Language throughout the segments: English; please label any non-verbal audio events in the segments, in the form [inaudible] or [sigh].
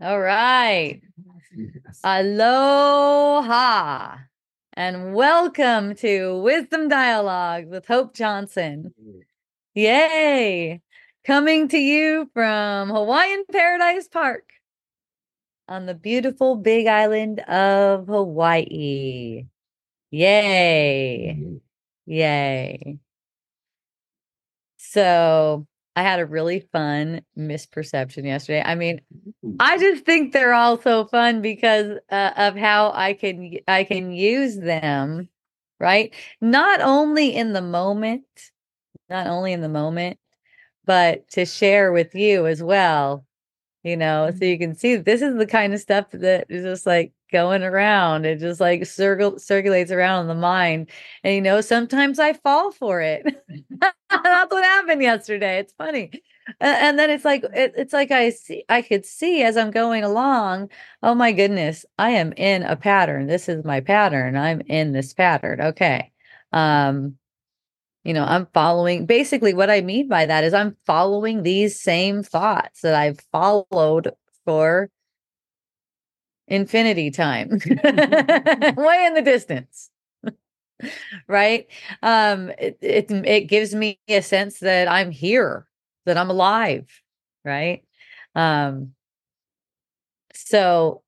All right. Aloha and welcome to Wisdom Dialogues with Hope Johnson. Yay! Coming to you from Hawaiian Paradise Park on the beautiful big island of Hawaii. Yay! Yay. So I had a really fun misperception yesterday. I mean, I just think they're all so fun because uh, of how I can I can use them, right? Not only in the moment, not only in the moment, but to share with you as well. You know, so you can see this is the kind of stuff that is just like going around. It just like circle circulates around in the mind. And you know, sometimes I fall for it. [laughs] That's what happened yesterday. It's funny. And then it's like it, it's like I see I could see as I'm going along, oh my goodness, I am in a pattern. This is my pattern. I'm in this pattern. Okay. Um you know, I'm following basically what I mean by that is I'm following these same thoughts that I've followed for infinity time. [laughs] [laughs] Way in the distance. Right? Um it, it it gives me a sense that i'm here that i'm alive right? Um so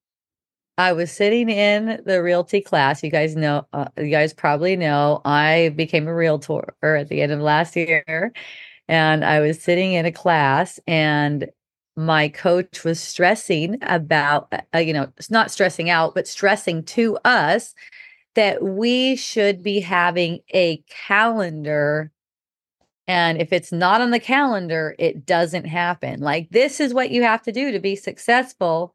i was sitting in the realty class. You guys know uh, you guys probably know i became a realtor at the end of last year and i was sitting in a class and my coach was stressing about, uh, you know, it's not stressing out, but stressing to us that we should be having a calendar. And if it's not on the calendar, it doesn't happen. Like, this is what you have to do to be successful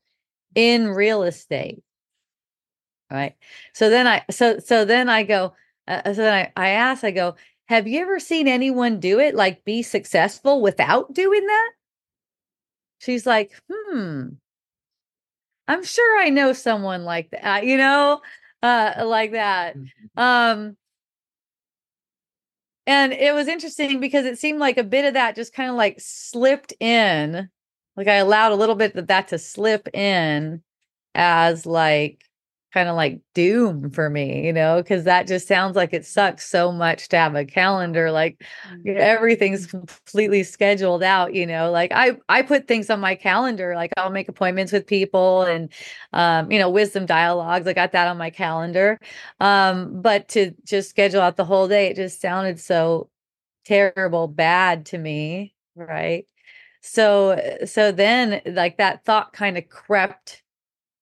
in real estate. Right. So then I, so, so then I go, uh, so then I, I ask, I go, have you ever seen anyone do it like be successful without doing that? She's like, hmm, I'm sure I know someone like that, you know, uh, like that. Mm-hmm. Um, and it was interesting because it seemed like a bit of that just kind of like slipped in. Like I allowed a little bit of that to slip in as like kind of like doom for me, you know, because that just sounds like it sucks so much to have a calendar. Like mm-hmm. everything's completely scheduled out, you know. Like I I put things on my calendar, like I'll make appointments with people and um, you know, wisdom dialogues. I got that on my calendar. Um, but to just schedule out the whole day, it just sounded so terrible, bad to me, right? So so then like that thought kind of crept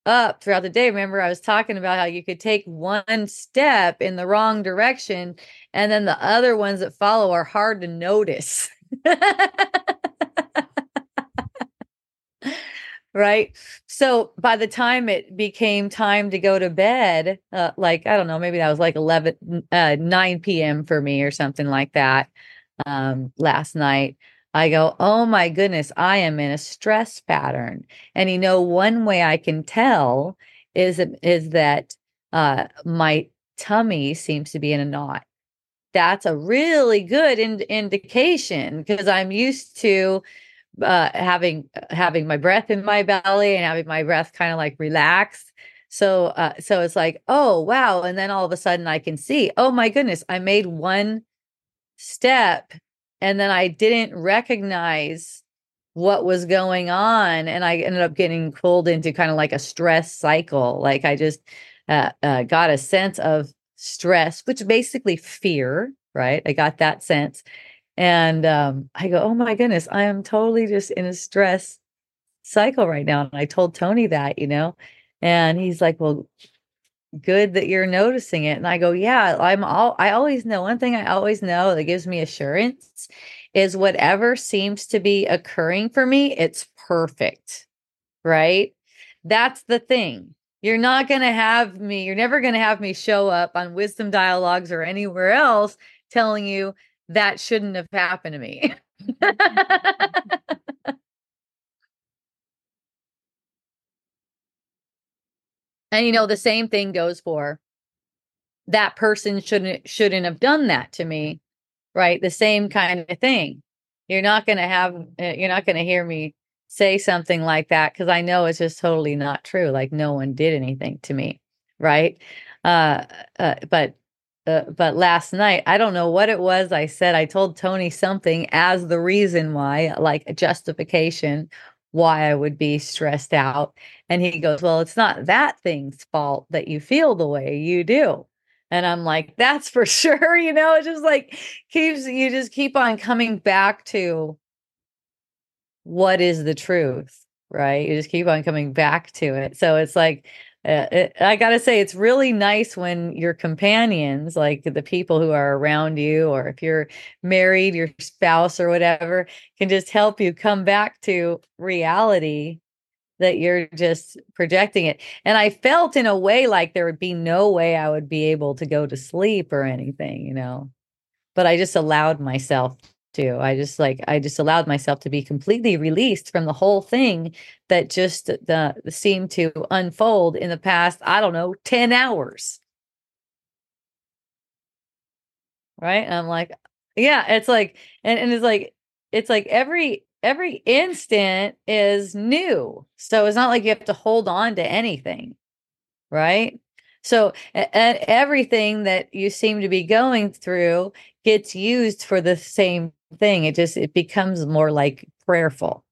up throughout the day. Remember, I was talking about how you could take one step in the wrong direction, and then the other ones that follow are hard to notice. [laughs] right so by the time it became time to go to bed uh, like i don't know maybe that was like 11 uh, 9 p.m for me or something like that um, last night I go, oh my goodness, I am in a stress pattern. And you know, one way I can tell is is that uh, my tummy seems to be in a knot. That's a really good in- indication because I'm used to uh, having having my breath in my belly and having my breath kind of like relaxed. So uh, so it's like, oh wow, and then all of a sudden I can see, oh my goodness, I made one step and then I didn't recognize what was going on and I ended up getting pulled into kind of like a stress cycle like I just uh, uh, got a sense of stress which basically fear right? I got that sense and um, I go oh my goodness I am totally just in a stress cycle right now and I told Tony that you know and he's like well good that you're noticing it. And I go, yeah, I'm all, I always know one thing I always know that gives me assurance is whatever seems to be occurring for me, it's perfect. Right. That's the thing. You're not going to have me, you're never going to have me show up on wisdom dialogues or anywhere else telling you that shouldn't have happened to me. [laughs] [laughs] [laughs] And you know, the same thing goes for that person shouldn't shouldn't have done that to me, right? The same kind of thing. you're not going to have uh, you're not going to hear me say something like that because I know it's just totally not true. Like no one did anything to me, right? Uh, uh, but uh, but last night I don't know what it was. I said I told Tony something as the reason why, like a justification why I would be stressed out, and he goes, "Well, it's not that thing's fault that you feel the way you do." And I'm like, that's for [laughs] sure. You know, it just like keeps, you just keep on coming back to what is the truth, right? You just keep on coming back to it. So it's like, it, I got to say, it's really nice when your companions, like the people who are around you, or if you're married, your spouse or whatever, can just help you come back to reality that you're just projecting it. And I felt in a way like there would be no way I would be able to go to sleep or anything, you know. But I just allowed myself to. I just like I just allowed myself to be completely released from the whole thing that just the seemed to unfold in the past, I don't know, 10 hours. Right? And I'm like, yeah, it's like and, and it's like it's like every every instant is new. So it's not like you have to hold on to anything, right? So and everything that you seem to be going through gets used for the same thing. It just it becomes more like prayerful.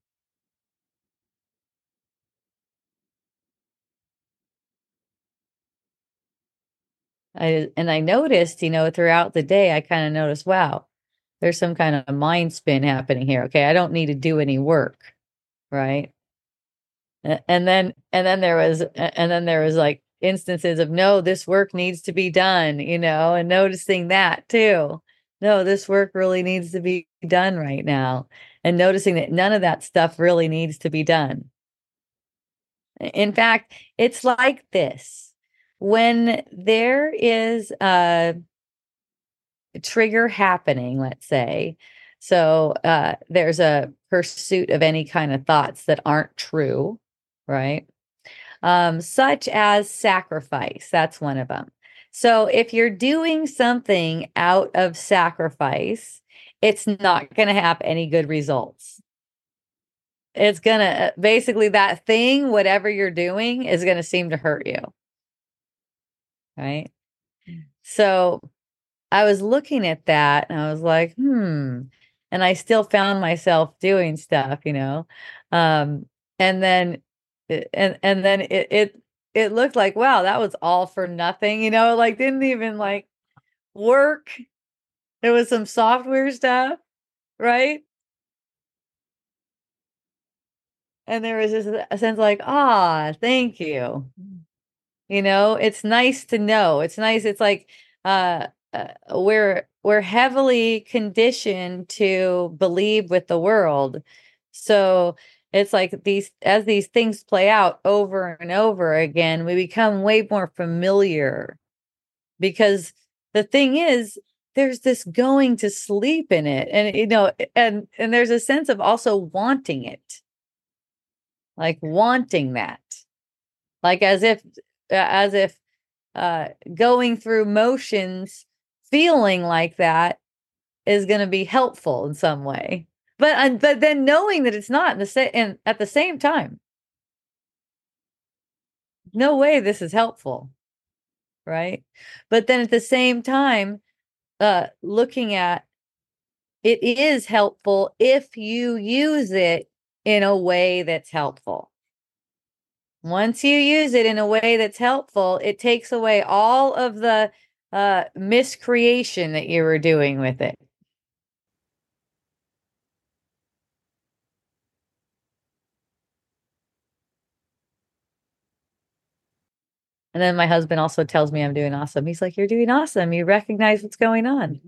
I and I noticed, you know, throughout the day, I kind of noticed, wow, there's some kind of mind spin happening here. Okay, I don't need to do any work, right? And then and then there was and then there was like instances of no, this work needs to be done, you know, and noticing that too. No, this work really needs to be done right now. And noticing that none of that stuff really needs to be done. In fact, it's like this. When there is a trigger happening, let's say. So uh, there's a pursuit of any kind of thoughts that aren't true, right? Um, such as sacrifice. That's one of them. So if you're doing something out of sacrifice, it's not going to have any good results. It's going to basically that thing, whatever you're doing, is going to seem to hurt you. Right. So I was looking at that and I was like, hmm. And I still found myself doing stuff, you know. Um, and then and and then it it it looked like, wow, that was all for nothing, you know, like didn't even like work. It was some software stuff, right? And there was this a sense like, ah, thank you. You know, it's nice to know. It's nice. It's like uh uh, we're we're heavily conditioned to believe with the world so it's like these as these things play out over and over again we become way more familiar. Because the thing is there's this going to sleep in it and you know and and there's a sense of also wanting it. Like wanting that. Like as if as if uh going through motions feeling like that is going to be helpful in some way. But but then knowing that it's not in the same and at the same time, no way this is helpful, right? But then at the same time, uh, looking at it is helpful if you use it in a way that's helpful. Once you use it in a way that's helpful, it takes away all of the uh miscreation that you were doing with it. And then my husband also tells me I'm doing awesome. He's like, You're doing awesome. You recognize what's going on.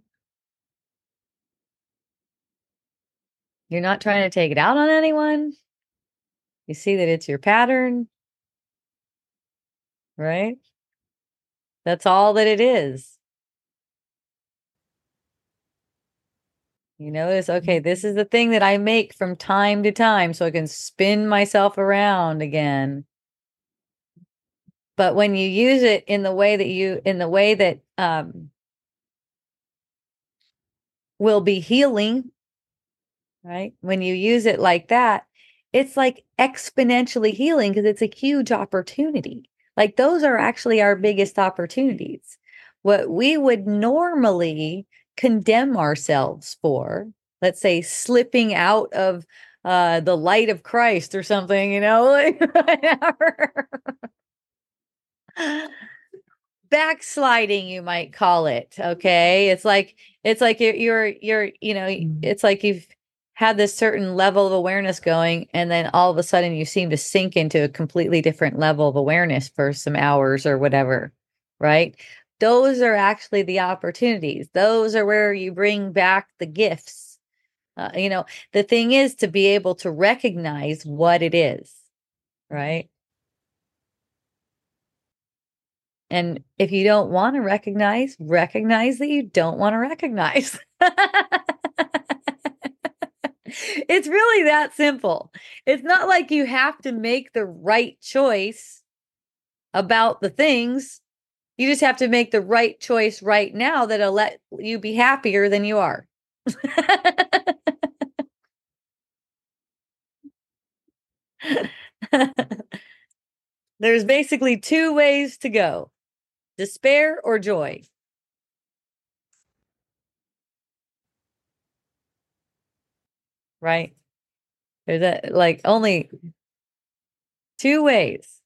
You're not trying to take it out on anyone. You see that it's your pattern. Right? That's all that it is. You notice, okay, mm-hmm. this is the thing that I make from time to time so I can spin myself around again. But when you use it in the way that you, in the way that um, will be healing, right? When you use it like that, it's like exponentially healing because it's a huge opportunity. Like those are actually our biggest opportunities. What we would normally condemn ourselves for, let's say slipping out of uh the light of Christ or something, you know, [laughs] like [laughs] backsliding you might call it okay? It's like it's like you're you're, you're you know mm-hmm. it's like you've had this certain level of awareness going and then all of a sudden you seem to sink into a completely different level of awareness for some hours or whatever right? Those are actually the opportunities. Those are where you bring back the gifts. Uh, you know the thing is to be able to recognize what it is right and if you don't want to recognize recognize that you don't want to recognize [laughs] it's really that simple. It's not like you have to make the right choice about the things. You just have to make the right choice right now that'll let you be happier than you are. [laughs] There's basically two ways to go despair or joy. right? There's a, like only two ways.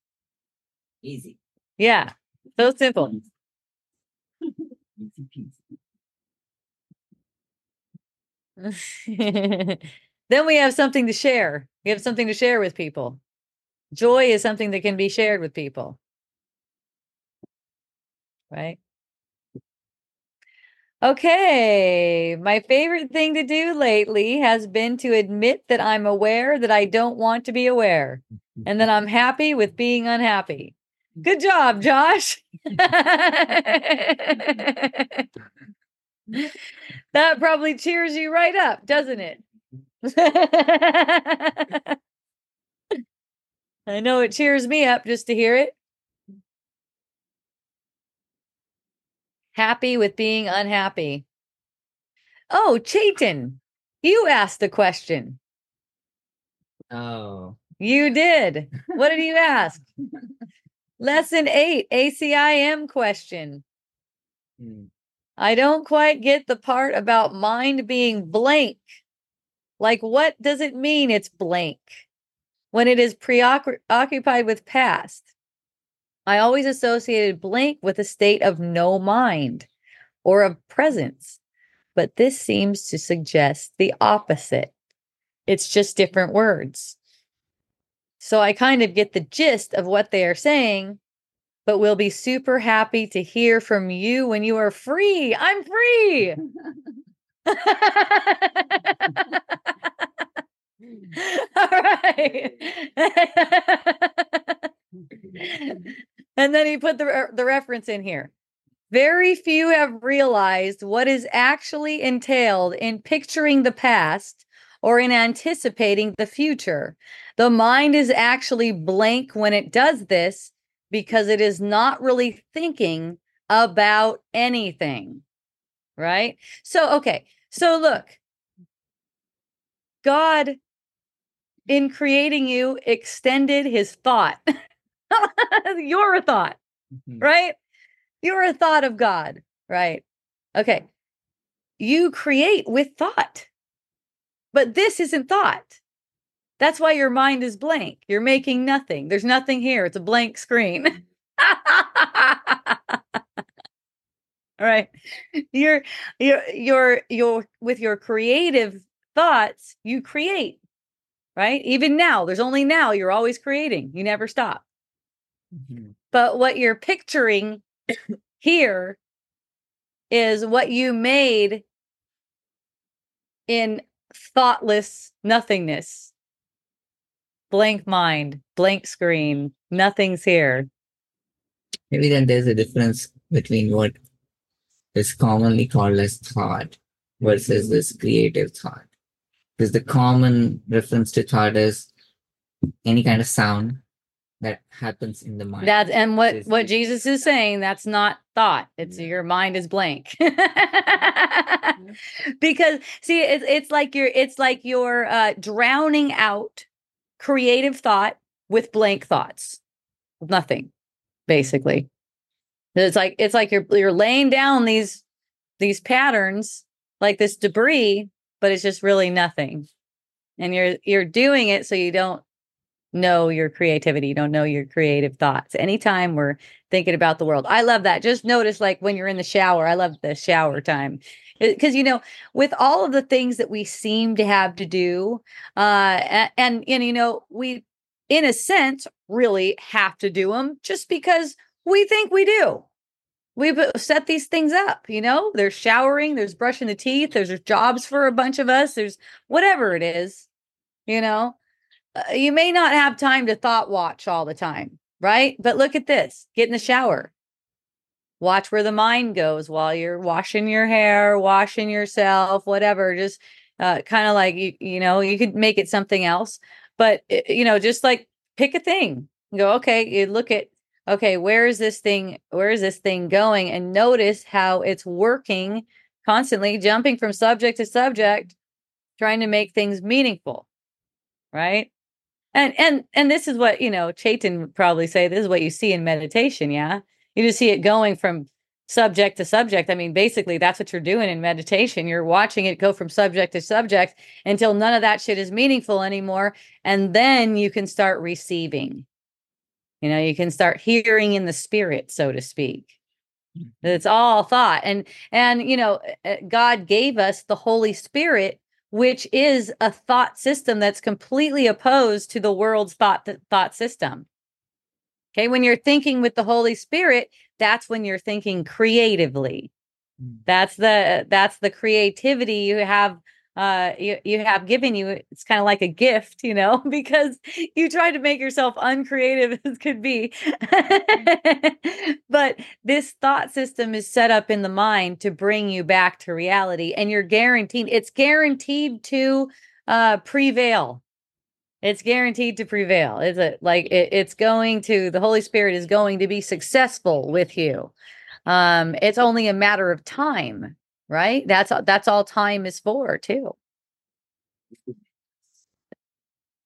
Easy. Yeah. So simple. [laughs] then we have something to share. We have something to share with people. Joy is something that can be shared with people. Right? Okay. My favorite thing to do lately has been to admit that I'm aware that I don't want to be aware and that I'm happy with being unhappy. Good job, Josh. [laughs] that probably cheers you right up, doesn't it? [laughs] I know it cheers me up just to hear it. Happy with being unhappy. Oh, Chaitan, you asked the question. Oh. You did. What did you ask? [laughs] Lesson eight, ACIM question. Hmm. I don't quite get the part about mind being blank. Like, what does it mean it's blank when it is preoccupied with past? I always associated blank with a state of no mind or of presence, but this seems to suggest the opposite. It's just different words. So I kind of get the gist of what they are saying, but we'll be super happy to hear from you when you are free. I'm free. [laughs] [laughs] All right. [laughs] and then he put the the reference in here. Very few have realized what is actually entailed in picturing the past or in anticipating the future. The mind is actually blank when it does this because it is not really thinking about anything. Right? So, okay. So, look, God, in creating you, extended his thought. [laughs] [laughs] You're a thought, mm-hmm. right? You're a thought of God, right? Okay. You create with thought, but this isn't thought. That's why your mind is blank. You're making nothing. There's nothing here. It's a blank screen. [laughs] All right. You're you're you're you're with your creative thoughts, you create. Right? Even now, there's only now you're always creating. You never stop. Mm-hmm. But what you're picturing here is what you made in thoughtless nothingness. Blank mind, blank screen, nothing's here. Maybe then there's a difference between what is commonly called as thought versus this creative thought. Because the common reference to thought is any kind of sound that happens in the mind. That and what Is- what Jesus is saying, that's not thought. It's Yeah. your mind is blank. [laughs] because see, it's it's like you're it's like you're uh drowning out creative thought with blank thoughts. Nothing, basically. It's like it's like you're you're laying down these these patterns like this debris, but it's just really nothing. And you're you're doing it so you don't know your creativity, you don't know your creative thoughts. Anytime we're thinking about the world. I love that. Just notice like when you're in the shower, I love the shower time. Because you know, with all of the things that we seem to have to do, uh and, and and you know, we in a sense really have to do them just because we think we do. We've uh, set these things up, you know, there's showering, there's brushing the teeth, there's jobs for a bunch of us, there's whatever it is, you know. Uh, you may not have time to thought watch all the time, right? But look at this get in the shower, watch where the mind goes while you're washing your hair, washing yourself, whatever. Just uh, kind of like, you, you know, you could make it something else, but, uh, you know, just like pick a thing, go, okay, you look at, okay, where is this thing? Where is this thing going? And notice how it's working constantly, jumping from subject to subject, trying to make things meaningful, right? And and and this is what you know, Chaitin would probably say. This is what you see in meditation. Yeah, you just see it going from subject to subject. I mean, basically, that's what you're doing in meditation. You're watching it go from subject to subject until none of that shit is meaningful anymore, and then you can start receiving. You know, you can start hearing in the spirit, so to speak. It's all thought, and and you know, uh, God gave us the Holy Spirit which is a thought system that's completely opposed to the world's thought thought system. Okay, when you're thinking with the Holy Spirit, that's when you're thinking creatively. Mm. That's the that's the creativity you have uh you, you have given you it's kind of like a gift you know [laughs] because you try to make yourself uncreative as could be. [laughs] But this thought system is set up in the mind to bring you back to reality and you're guaranteed it's guaranteed to uh prevail. It's guaranteed to prevail is it? Like it, it's going to the holy spirit is going to be successful with you. Um it's only a matter of time right? That's that's all time is for too.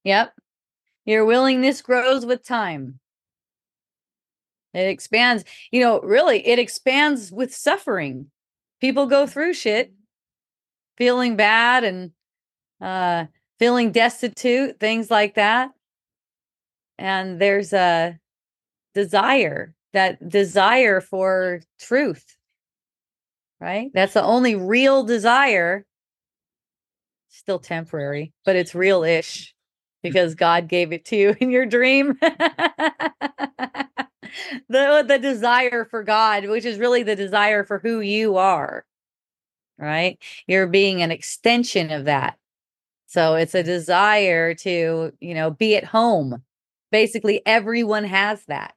Yep. Your willingness grows with time. It expands you know really it expands with suffering. People go through shit feeling bad and uh feeling destitute things like that. And there's a desire that desire for truth right? That's the only real desire. Still temporary, but it's real ish mm. because God gave it to you in your dream. [laughs] the, the desire for God, which is really the desire for who you are, right? You're being an extension of that. So it's a desire to, you know, be at home. Basically, everyone has that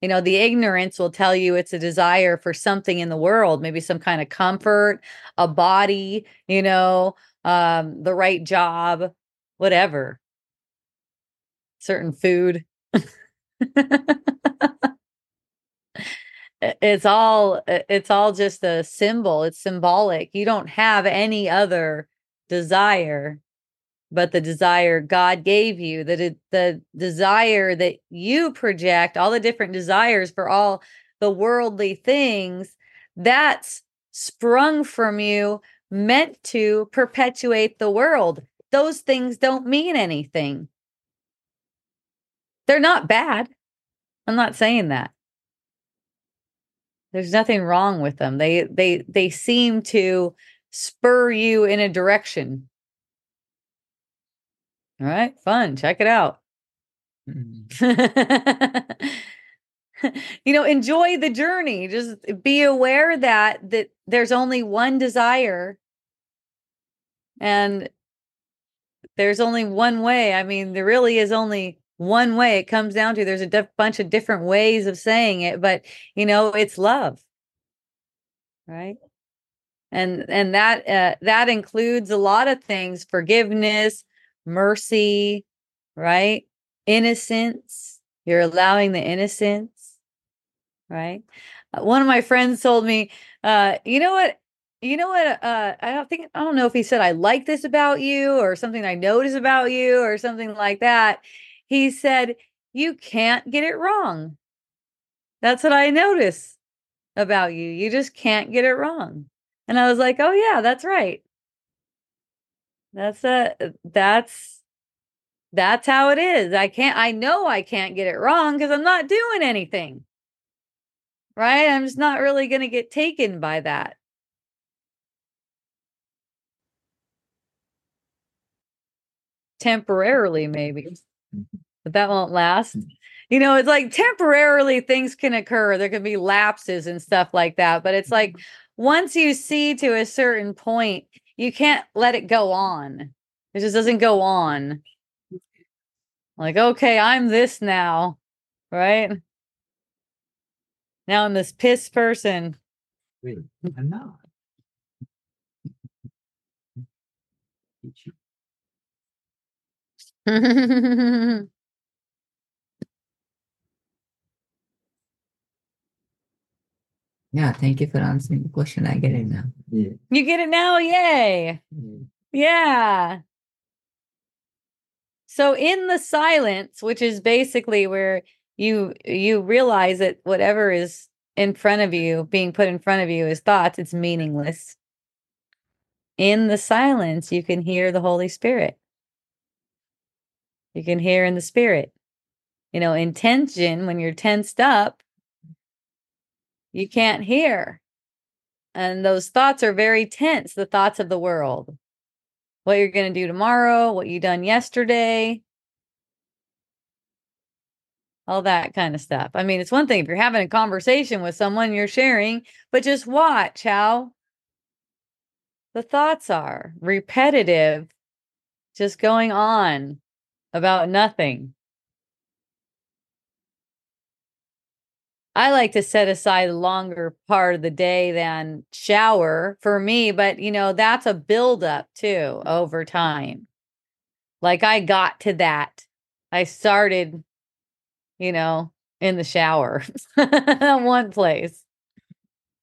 you know the ignorance will tell you it's a desire for something in the world maybe some kind of comfort a body you know um the right job whatever. Certain food. [laughs] It's all it's all just a symbol it's symbolic. You don't have any other desire but the desire God gave you, the the desire that you project, all the different desires for all the worldly things, that's sprung from you, meant to perpetuate the world. Those things don't mean anything. They're not bad. I'm not saying that. There's nothing wrong with them. They they they seem to spur you in a direction all right, fun. Check it out. Mm. [laughs] you know, enjoy the journey. Just be aware that that there's only one desire and there's only one way. I mean, there really is only one way. It comes down to there's a diff- bunch of different ways of saying it, but you know, it's love. Right? And and that uh, that includes a lot of things, forgiveness, mercy, right? Innocence, You're allowing the innocence, right? Uh, One of my friends told me, uh, you know what? You know what? Uh, I don't think, I don't know if he said, I like this about you or something I notice about you or something like that. He said, you can't get it wrong. That's what I notice about you. You just can't get it wrong. And I was like, oh, yeah, that's right. That's a, uh, that's, that's how it is. I can't, I know I can't get it wrong because I'm not doing anything. Right. I'm just not really going to get taken by that. Temporarily, maybe, but that won't last. Mm. You know, it's like temporarily things can occur. There can be lapses and stuff like that. But it's like mm-hmm. once you see to a certain point, you can't let it go on. It just doesn't go on. Like, okay, I'm this now, right? Now I'm this piss person. Really? I'm not. [laughs] Yeah, thank you for answering the question. I get it now. Yeah. get it now? Yay. Mm-hmm. Yeah. So in the silence, which is basically where you you realize that whatever is in front of you, being put in front of you is thoughts, it's meaningless. In the silence, you can hear the Holy Spirit. You can hear in the spirit. You know, in tension, when you're tensed up, you can't hear. And those thoughts are very tense, the thoughts of the world. What you're going to do tomorrow, what you done yesterday, all that kind of stuff. I mean, it's one thing if you're having a conversation with someone you're sharing, but just watch how the thoughts are repetitive, just going on about nothing. I like to set aside a longer part of the day than shower for me, but you know, that's a buildup too over time. Like I got to that. I started, you know, in the shower. [laughs] One place.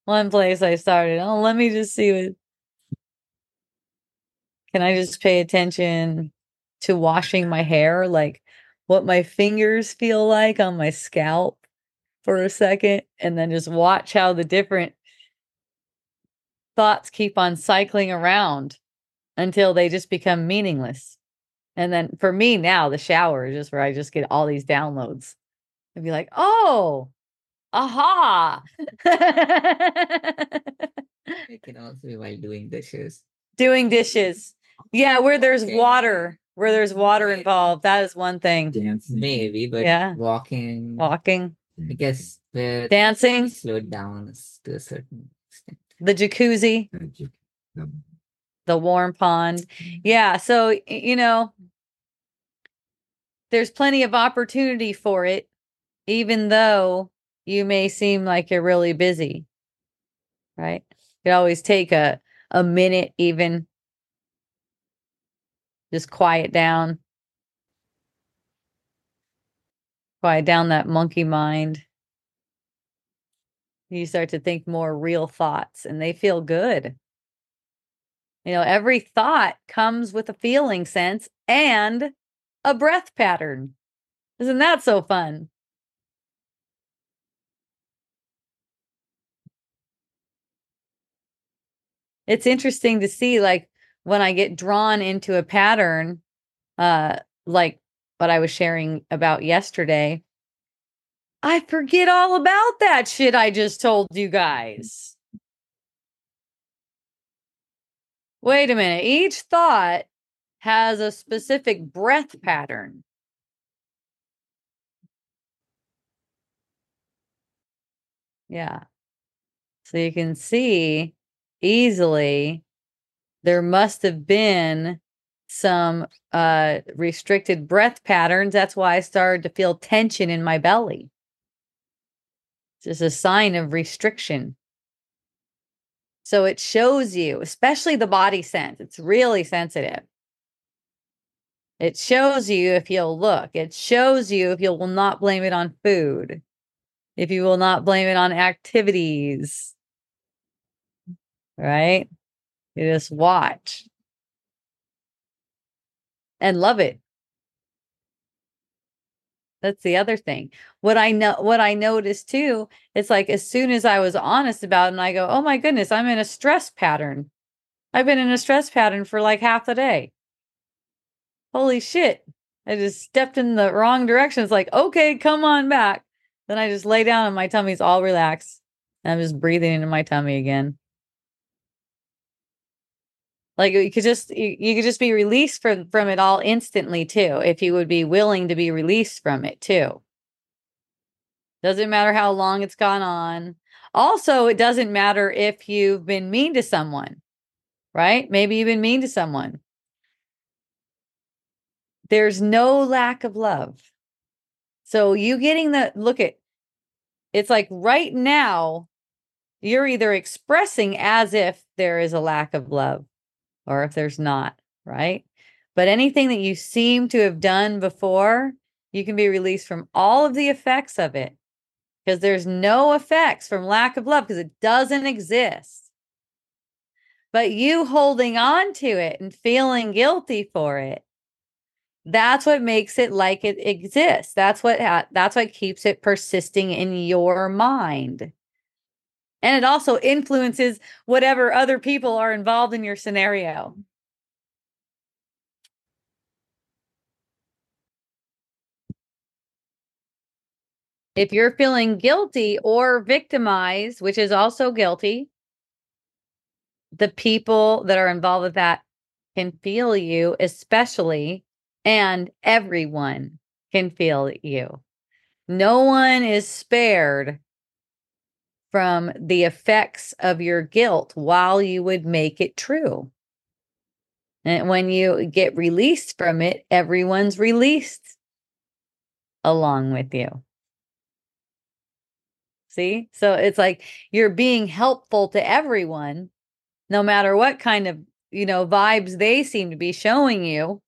One place I started. Oh, let me just see what can I just pay attention to washing my hair, like what my fingers feel like on my scalp for a second, and then just watch how the different thoughts keep on cycling around until they just become meaningless. And then for me now, the shower is just where I just get all these downloads and be like, oh, aha. [laughs] It can also be while doing dishes. Doing dishes. Yeah, where there's Okay. water, where there's water involved. That is one thing. Dancing. Maybe, but Yeah. walking, Walking, I guess, where dancing, slowed down to a certain extent. the jacuzzi, Magic. Um, the warm pond. Yeah. So, you know, there's plenty of opportunity for it, even though you may seem like you're really busy. Right. You always take a, a minute, even just quiet down, quiet down that monkey mind. You start to think more real thoughts and they feel good. You know, every thought comes with a feeling sense and a breath pattern. Isn't that so fun? It's interesting to see like when I get drawn into a pattern, uh, like what I was sharing about yesterday, I forget all about that shit I just told you mm-hmm. guys. Wait a minute. Each thought has a specific breath pattern. Yeah. So you can see easily there must have been some uh restricted breath patterns. That's why I started to feel tension in my belly. It's just a sign of restriction. So it shows you, especially the body sense, it's really sensitive. It shows you if you'll look. It shows you if you will not blame it on food, if you will not blame it on activities. Right? You just watch and love it. That's the other thing. What I know, what I noticed too, it's like as soon as I was honest about it, and I go, oh my goodness, I'm in a stress pattern. I've been in a stress pattern for like half the day. Holy shit. I just stepped in the wrong direction. It's like, okay, come on back. Then I just lay down and my tummy's all relaxed. And I'm just breathing into my tummy again. Like you could just you, you could just be released from from it all instantly too, if you would be willing to be released from it too. Doesn't matter how long it's gone on. Also, it doesn't matter if you've been mean to someone, right? Maybe you've been mean to someone. There's no lack of love. So you getting the look at it's like right now you're either expressing as if there is a lack of love or if there's not, right? But anything that you seem to have done before, you can be released from all of the effects of it because there's no effects from lack of love because it doesn't exist. But you holding on to it and feeling guilty for it, that's what makes it like it exists. That's what ha- that's what keeps it persisting in your mind. And it also influences whatever other people are involved in your scenario. If you're feeling guilty or victimized, which is also guilty, the people that are involved with that can feel you, especially, and everyone can feel you. No one is spared from the effects of your guilt while you would make it true. And when you get released from it, everyone's released along with you. See? So it's like you're being helpful to everyone, no matter what kind of, you know, vibes they seem to be showing you.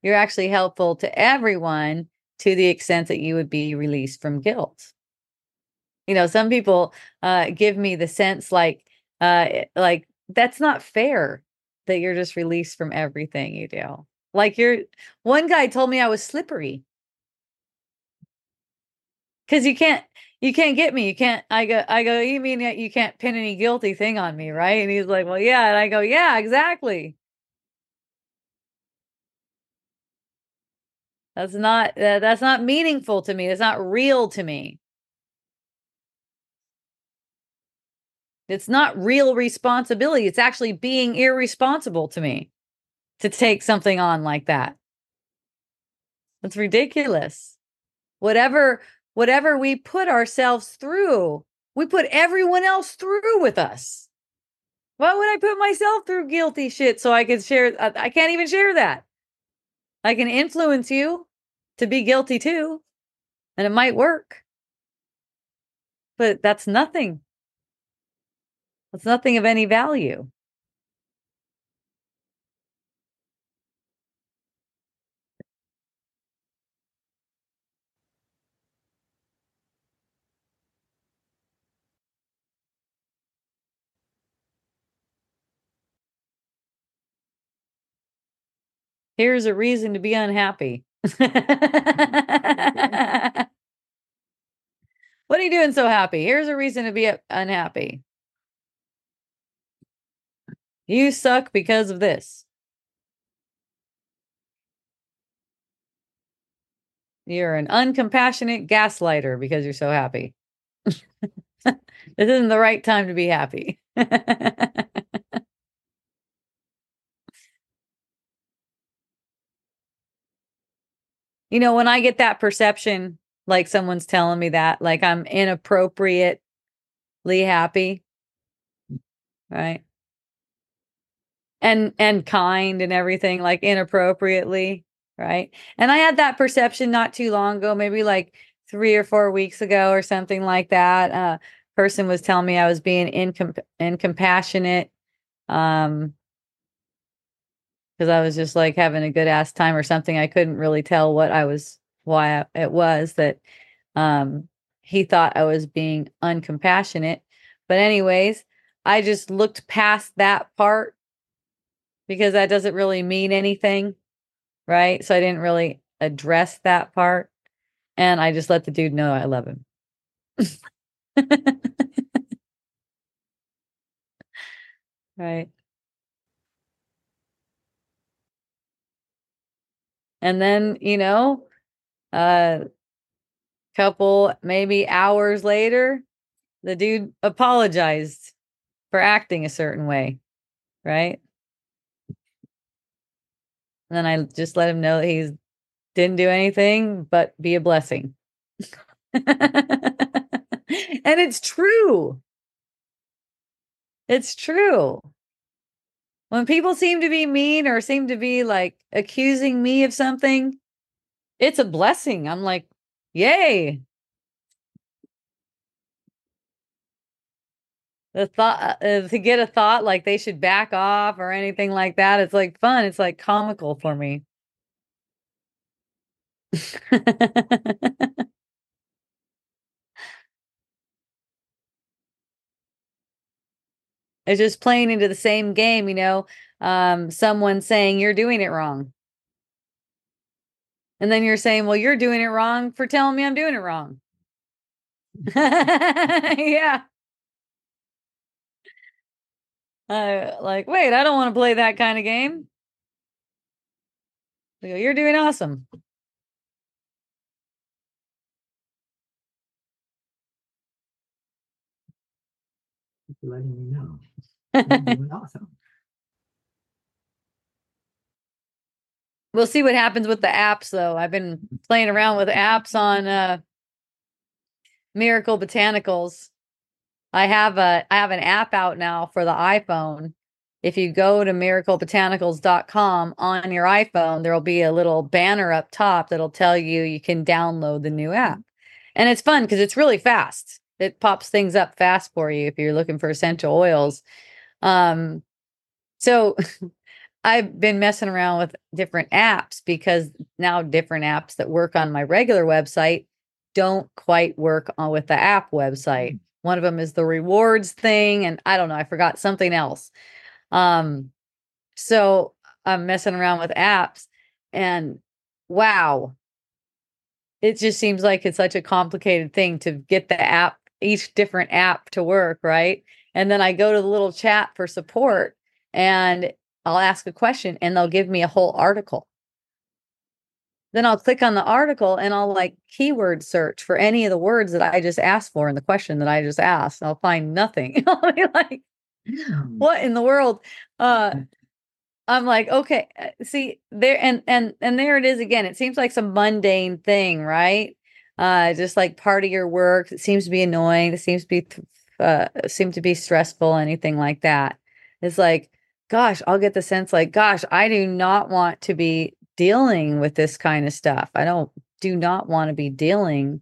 You're actually helpful to everyone to the extent that you would be released from guilt you know some people uh give me the sense like uh eh, like that's not fair that you're just released from everything you do. Like you're one guy told me i was slippery. Because you can't you can't get me you can't i go i go you mean you can't pin any guilty thing on me right? And he's like well yeah. And i go yeah exactly. That's not uh, that's not meaningful to me it's not real to me It's not real responsibility. It's actually being irresponsible to me to take something on like that. That's ridiculous. Whatever whatever we put ourselves through, we put everyone else through with us. Why would I put myself through guilty shit so I can share I can't even share that. I can influence you to be guilty too, and it might work. But that's nothing it's nothing of any value. Here's a reason to be unhappy. [laughs] what are you doing so happy? Here's a reason to be uh, unhappy. You suck because of this. You're an uncompassionate gaslighter because you're so happy. [laughs] this isn't the right time to be happy. [laughs] you know, when I get that perception, like someone's telling me that, like I'm inappropriately happy, right? And and kind and everything like inappropriately right and i had that perception not too long ago maybe like three or four weeks ago or something like that uh person was telling me i was being incom- incompassionate um because I was just like having a good ass time or something. I couldn't really tell what I was, why it was that um, he thought I was being uncompassionate. But, anyways, I just looked past that part because that doesn't really mean anything. Right. So I didn't really address that part. And I just let the dude know I love him. [laughs] right. And then, you know, a uh, couple maybe hours later, the dude apologized for acting a certain way, right? And then I just let him know that he didn't do anything but be a blessing. [laughs] and it's true. It's true when people seem to be mean or seem to be like accusing me of something, it's a blessing. I'm like, yay. The thought uh, uh, to get a thought like they should back off or anything like that, it's like fun. It's like comical for me. [laughs] It's just playing into the same game, you know, um, someone saying you're doing it wrong. And then you're saying, well, you're doing it wrong for telling me I'm doing it wrong. [laughs] yeah. Uh, like, wait, I don't want to play that kind of game. Go, you're doing awesome. letting me know. [laughs] awesome. We'll see what happens with the apps though. I've been playing around with apps on uh Miracle Botanicals. I have a I have an app out now for the iPhone. If you go to miraclebotanicals.com on your iPhone, there'll be a little banner up top that'll tell you you can download the new app. And it's fun because it's really fast it pops things up fast for you if you're looking for essential oils. Um, so [laughs] I've been messing around with different apps because now different apps that work on my regular website don't quite work on with the app website. One of them is the rewards thing, and I don't know, I forgot something else. Um, so I'm messing around with apps, and wow, it just seems like it's such a complicated thing to get the app each different app to work, right? And then I go to the little chat for support and I'll ask a question and they'll give me a whole article. Then I'll click on the article and I'll like keyword search for any of the words that I just asked for in the question that I just asked. I'll find nothing. [laughs] I'll be like, what in the world? Uh, hmm. I'm like, okay, uh, see there and and and there it is again. It seems like some mundane thing, right? uh, just like part of your work it seems to be annoying, it seems to be uh, seem to be stressful, anything like that. It's like, gosh, I'll get the sense like, gosh, I do not want to be dealing with this kind of stuff. I don't do not want to be dealing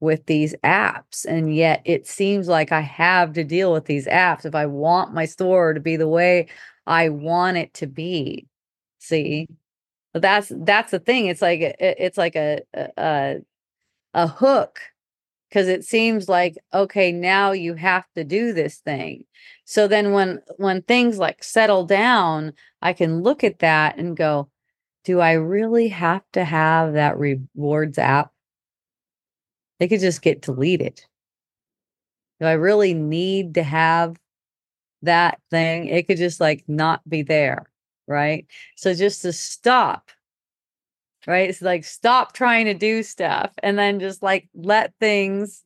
with these apps. And yet it seems like I have to deal with these apps if I want my store to be the way I want it to be. See? But that's that's the thing. It's like it's like a, a, a hook because it seems like okay now you have to do this thing so then when when things like settle down i can look at that and go do i really have to have that rewards app they could just get deleted do i really need to have that thing it could just like not be there right so just to stop right? It's like stop trying to do stuff and then just like let things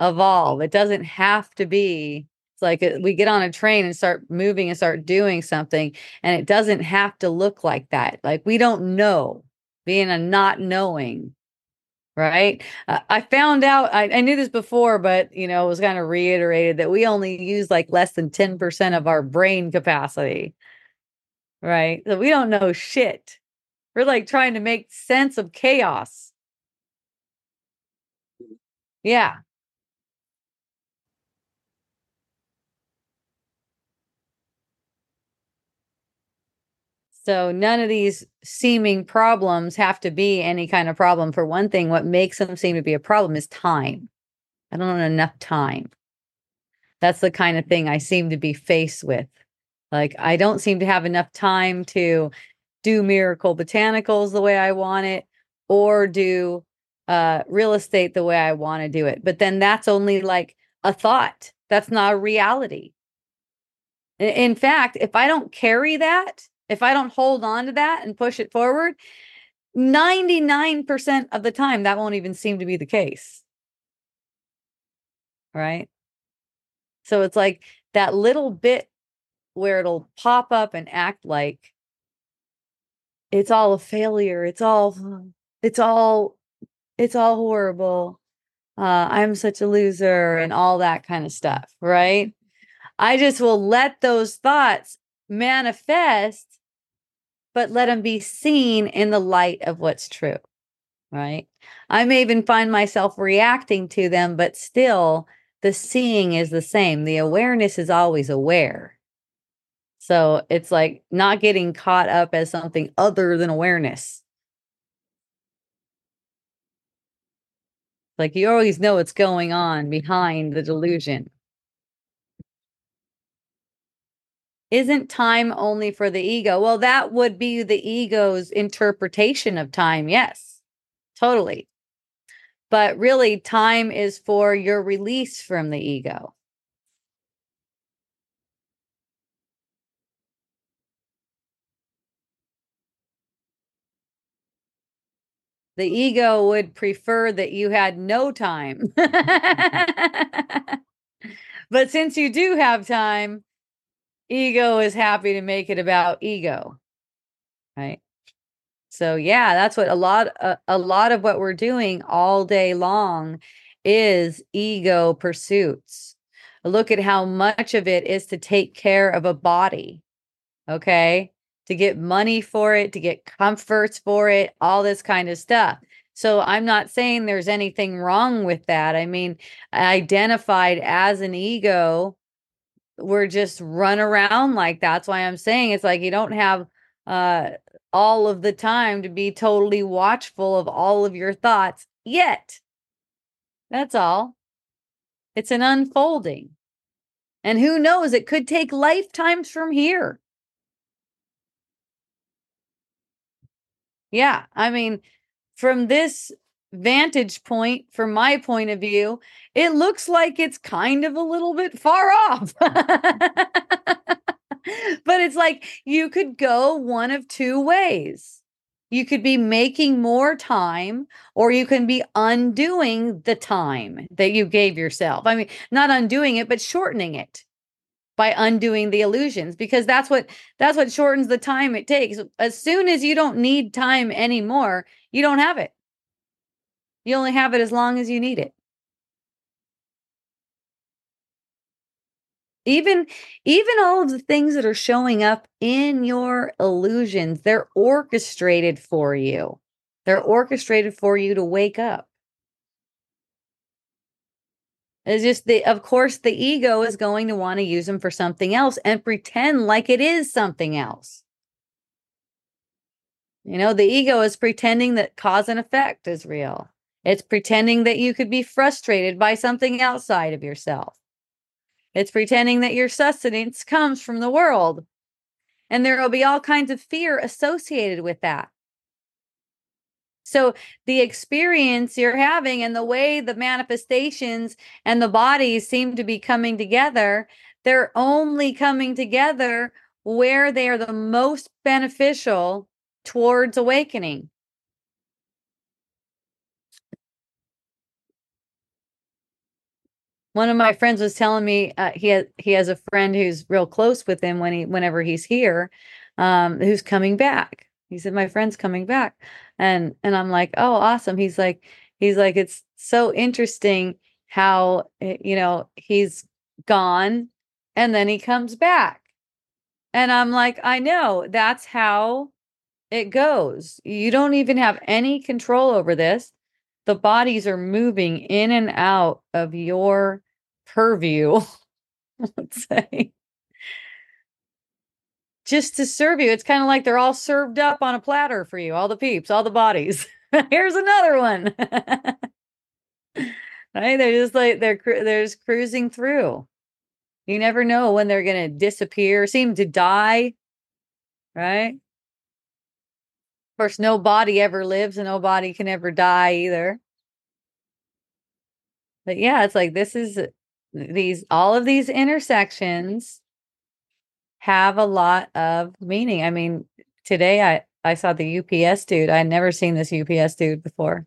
evolve. It doesn't have to be. It's like uh, we get on a train and start moving and start doing something, and it doesn't have to look like that. Like we don't know, being a not knowing. Right. Uh, I found out, I, I knew this before, but, you know, it was kind of reiterated that we only use like less than 10% of our brain capacity. Right. So we don't know shit we're like trying to make sense of chaos. Yeah. So none of these seeming problems have to be any kind of problem. For one thing, what makes them seem to be a problem is time. I don't have enough time. That's the kind of thing I seem to be faced with. Like, I don't seem to have enough time to do miracle botanicals the way I want it or do uh, real estate the way I want to do it. But then that's only like a thought, that's not a reality. In fact, if I don't carry that, if I don't hold on to that and push it forward, 99% of the time, that won't even seem to be the case. Right. So it's like that little bit where it'll pop up and act like it's all a failure. It's all, it's all, it's all horrible. Uh, I'm such a loser and all that kind of stuff. Right. I just will let those thoughts manifest, but let them be seen in the light of what's true. Right. I may even find myself reacting to them, but still the seeing is the same. The awareness is always aware. So it's like not getting caught up as something other than awareness. Like you always know what's going on behind the delusion. Isn't time only for the ego? Well, that would be the ego's interpretation of time. Yes, totally. But really, time is for your release from the ego. The ego would prefer that you had no time. [laughs] [laughs] but since you do have time, ego is happy to make it about ego. Right? So yeah, that's what a lot uh, a lot of what we're doing all day long is ego pursuits. Look at how much of it is to take care of a body. Okay? to get money for it, to get comforts for it, all this kind of stuff. So I'm not saying there's anything wrong with that. I mean, identified as an ego, we're just run around like that's why I'm saying it's like you don't have uh all of the time to be totally watchful of all of your thoughts yet. That's all. It's an unfolding. And who knows, it could take lifetimes from here. Yeah. I mean, from this vantage point, from my point of view, it looks like it's kind of a little bit far off. [laughs] but it's like you could go one of two ways. You could be making more time, or you can be undoing the time that you gave yourself. I mean, not undoing it, but shortening it by undoing the illusions because that's what that's what shortens the time it takes as soon as you don't need time anymore you don't have it you only have it as long as you need it even even all of the things that are showing up in your illusions they're orchestrated for you they're orchestrated for you to wake up it's just the, of course, the ego is going to want to use them for something else and pretend like it is something else. You know, the ego is pretending that cause and effect is real. It's pretending that you could be frustrated by something outside of yourself. It's pretending that your sustenance comes from the world. And there will be all kinds of fear associated with that. So the experience you're having and the way the manifestations and the bodies seem to be coming together, they're only coming together where they are the most beneficial towards awakening. One of my friends was telling me uh, he has he has a friend who's real close with him when he whenever he's here, um, who's coming back. He said my friend's coming back, and and i'm like oh awesome. He's like he's like it's so interesting how eh, you know he's gone and then he comes back. And i'm like i know. That's how it goes. You don't even have any control over this the bodies are moving in and out of your purview [laughs] let's say just to serve you. It's kind of like they're all served up on a platter for you, all the peeps, all the bodies. [laughs] Here's another one. [laughs] right? They're just like they're they're just cruising through. You never know when they're going to disappear, seem to die, right? Of course, no body ever lives and no body can ever die either. But yeah, it's like this is uh, these all of these intersections have a lot of meaning. I mean, today I I saw the UPS dude. I had never seen this UPS dude before.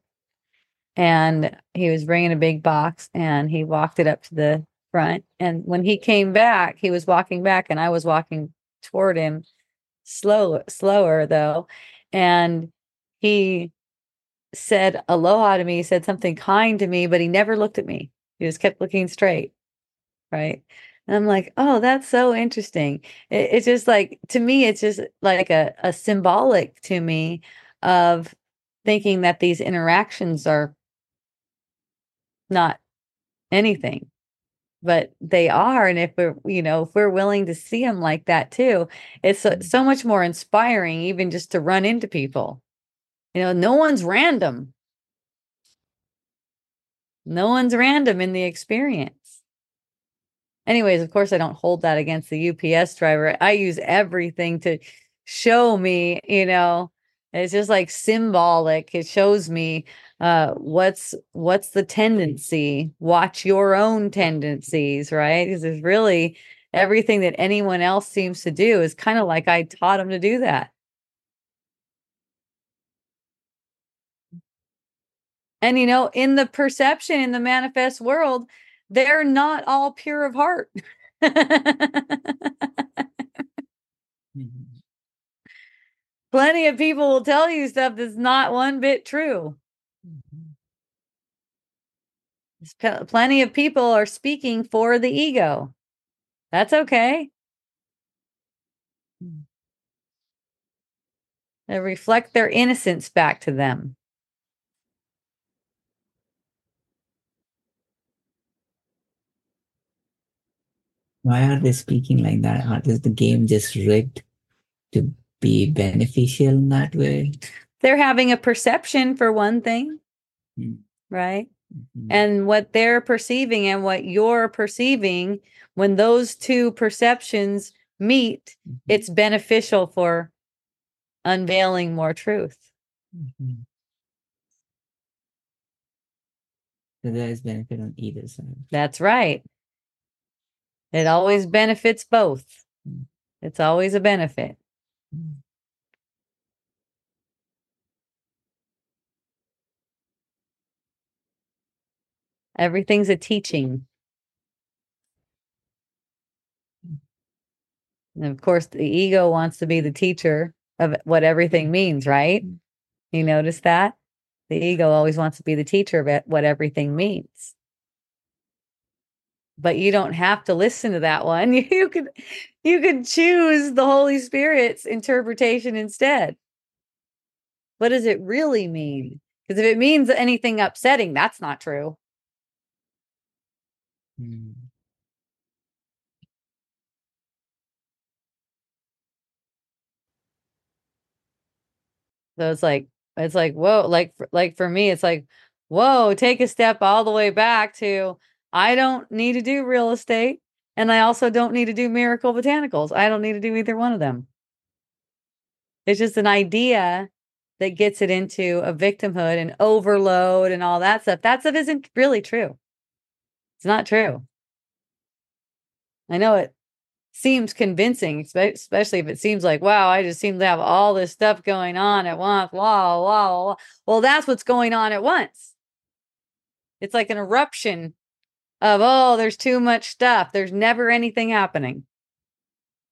And he was bringing a big box and he walked it up to the front. And when he came back, he was walking back and I was walking toward him slow slower though. And he said aloha to me, he said something kind to me, but he never looked at me. He just kept looking straight. Right. And I'm like, oh, that's so interesting. It, it's just like, to me, it's just like a, a symbolic to me of thinking that these interactions are not anything, but they are. And if we're, you know, if we're willing to see them like that too, it's so, mm-hmm. so much more inspiring, even just to run into people. You know, no one's random. No one's random in the experience anyways, of course, I don't hold that against the UPS driver. I use everything to show me, you know, it's just like symbolic. It shows me uh what's what's the tendency. Watch your own tendencies, right? Because it's really everything that anyone else seems to do is kind of like I taught them to do that. And you know, in the perception in the manifest world, they're not all pure of heart. mm-hmm. Plenty of people will tell you stuff that's not one bit true. Mm-hmm. Plenty of people are speaking for the ego. That's okay. Mm. They reflect their innocence back to them. Why are they speaking like that? Is the game just rigged to be beneficial in that way? They're having a perception for one thing, mm. right? Mm-hmm. And what they're perceiving and what you're perceiving, when those two perceptions meet, mm-hmm. it's beneficial for unveiling more truth. Mm-hmm. So there is benefit on either side. That's right. It always benefits both. It's always a benefit. Everything's a teaching. And of course, the ego wants to be the teacher of what everything means, right? Mm. You notice that? The ego always wants to be the teacher of what everything means but you don't have to listen to that one. [laughs] You could you could choose the Holy Spirit's interpretation instead. What does it really mean? Because if it means anything upsetting, that's not true. Hmm. So it's like it's like whoa, like like for me, it's like whoa, take a step all the way back to I don't need to do real estate. And I also don't need to do miracle botanicals. I don't need to do either one of them. It's just an idea that gets it into a victimhood and overload and all that stuff. That stuff isn't really true. It's not true. I know it seems convincing, especially if it seems like, wow, I just seem to have all this stuff going on at once. Wow, wow, wow. Well, that's what's going on at once. It's like an eruption of oh there's too much stuff there's never anything happening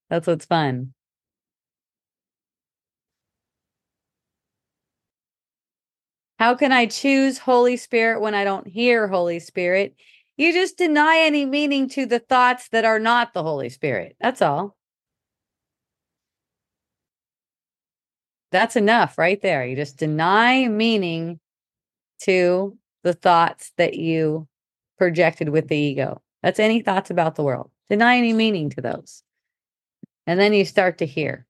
that's what's fun how can i choose holy spirit when i don't hear holy spirit you just deny any meaning to the thoughts that are not the holy spirit that's all that's enough right there you just deny meaning to the thoughts that you projected with the ego. That's any thoughts about the world. Deny any meaning to those. And then you start to hear.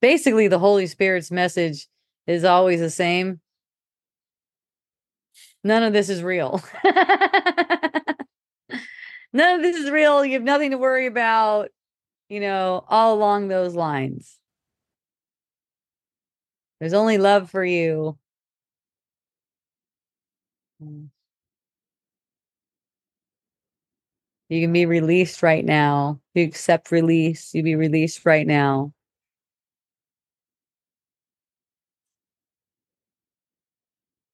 Basically, the Holy Spirit's message is always the same. None of this is real. [laughs] [laughs] None of this is real. You have nothing to worry about, you know, all along those lines. There's only love for you. Mm. You can be released right now. You accept release. You be released right now.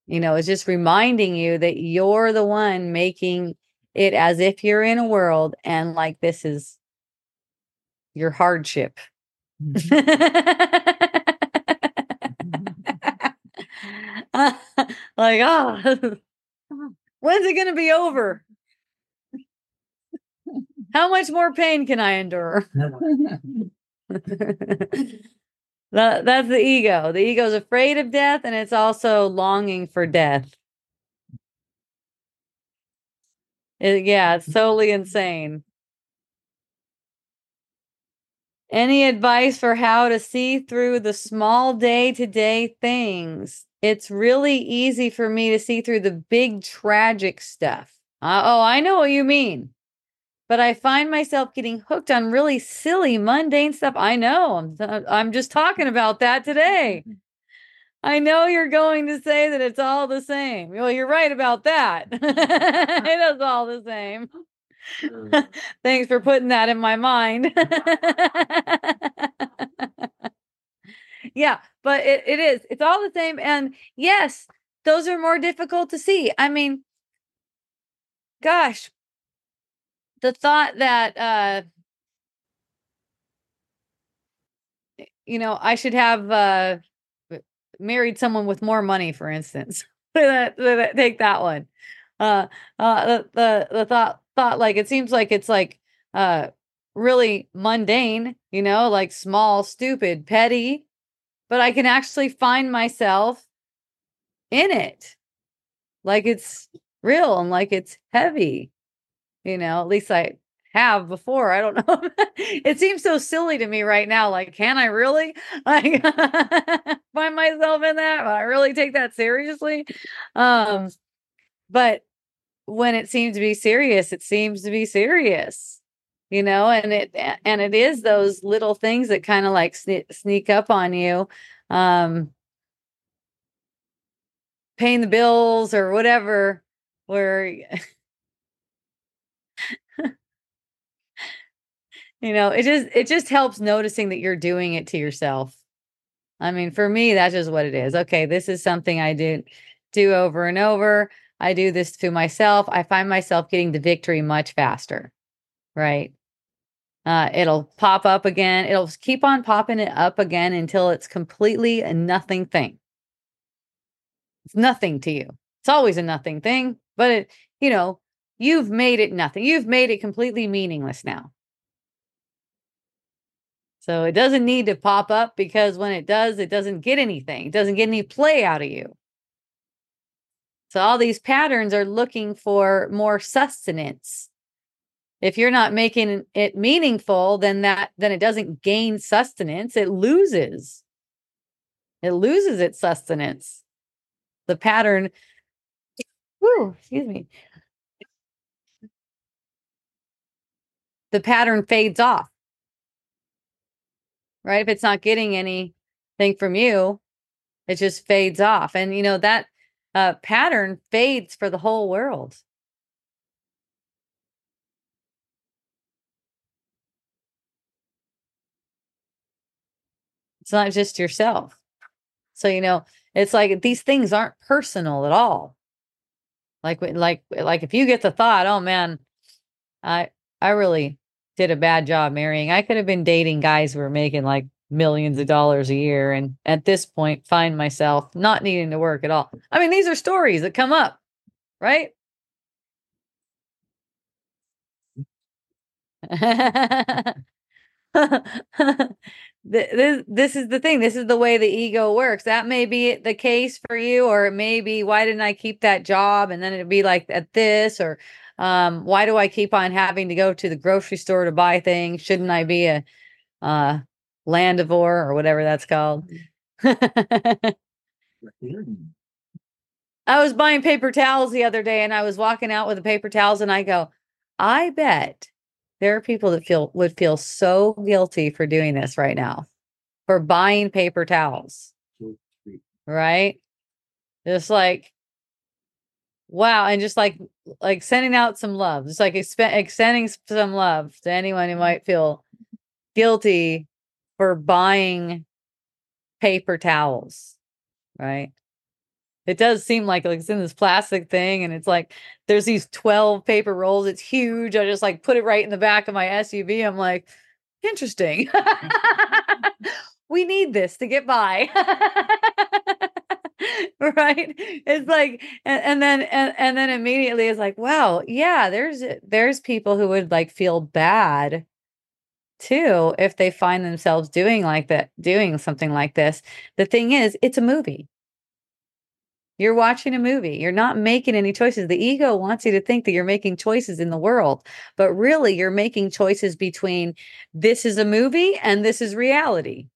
You know, it's just reminding you that you're the one making it as if you're in a world and like this is your hardship. Mm-hmm. [laughs] like, oh, when's it going to be over? [laughs] How much more pain can I endure? [laughs] that, that's the ego. The ego is afraid of death and it's also longing for death. It, yeah, it's totally insane. Any advice for how to see through the small day to day things? It's really easy for me to see through the big tragic stuff. Uh, oh, I know what you mean. But I find myself getting hooked on really silly, mundane stuff. I know. I'm, uh, I'm just talking about that today. I know you're going to say that it's all the same. Well, you're right about that. [laughs] it is all the same. [laughs] Thanks for putting that in my mind. [laughs] yeah, but it, it is. It's all the same. And yes, those are more difficult to see. I mean, gosh, the thought that uh you know, I should have uh married someone with more money, for instance. [laughs] Take that one. Uh, uh, the, the the thought thought like it seems like it's like uh really mundane, you know, like small, stupid, petty, but I can actually find myself in it. Like it's real and like it's heavy. You know, at least I have before. I don't [laughs] know. it seems so silly to me right now. Like, can I really [laughs] like [laughs] find myself in that? I really take that seriously? Um, but when it seems to be serious, it seems to be serious, you know, and it and it is those little things that kind of like sne- sneak up on you. Um paying the bills or whatever where you know it just it just helps noticing that you're doing it to yourself. I mean for me that's just what it is. Okay this is something i do do over and over. I do this to myself. I find myself getting the victory much faster right? Uh, it'll pop up again. It'll keep on popping it up again until it's completely a nothing thing. It's nothing to you. It's always a nothing thing but it you know you've made it nothing. You've made it completely meaningless now so it doesn't need to pop up because when it does, it doesn't get anything. It doesn't get any play out of you. So all these patterns are looking for more sustenance. If you're not making it meaningful, then that then it doesn't gain sustenance, it loses. It loses its sustenance. The pattern [coughs] whew, excuse me. The pattern fades off right? If it's not getting anything from you, it just fades off. And, you know, that uh, pattern fades for the whole world. It's not just yourself. So, you know, it's like these things aren't personal at all. Like, like, like if you get the thought, oh man, I, I really did a bad job marrying. I could have been dating guys who were making like millions of dollars a year and at this point find myself not needing to work at all. I mean, these are stories that come up, right? [laughs] this, is the thing. This is the way the ego works. That may be the case for you, or it may be, why didn't I keep that job? And then it'd be like at this, or um, why do I keep on having to go to the grocery store to buy things? Shouldn't I be a uh, landivore or whatever that's called? [laughs] I was buying paper towels the other day and I was walking out with the paper towels and I go, I bet there are people that feel would feel so guilty for doing this right now, for buying paper towels. Right? Just like wow, and just like like sending out some love, just like exp- extending some love to anyone who mm-hmm. might feel guilty for buying paper towels, right? It does seem like, like it's in this plastic thing, and it's like there's these 12 paper rolls. It's huge. I just like put it right in the back of my SUV. I'm like, interesting. [laughs] Mm-hmm. we need this to get by. [laughs] [laughs] right? It's like and, and then and, and then immediately it's like wow yeah there's there's people who would like feel bad too if they find themselves doing like that doing something like this. The thing is it's a movie. You're watching a movie. You're not making any choices. The ego wants you to think that you're making choices in the world but really you're making choices between this is a movie and this is reality.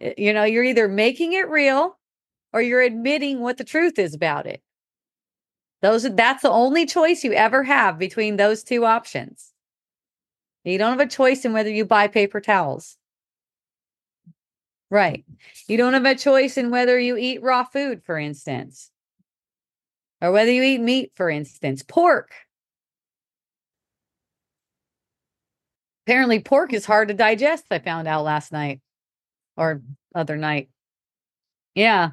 You know you're either making it real or you're admitting what the truth is about it. Those that's the only choice you ever have between those two options. You don't have a choice in whether you buy paper towels. Right. You don't have a choice in whether you eat raw food, for instance, or whether you eat meat, for instance, pork. Apparently, pork is hard to digest, I found out last night or other night. Yeah.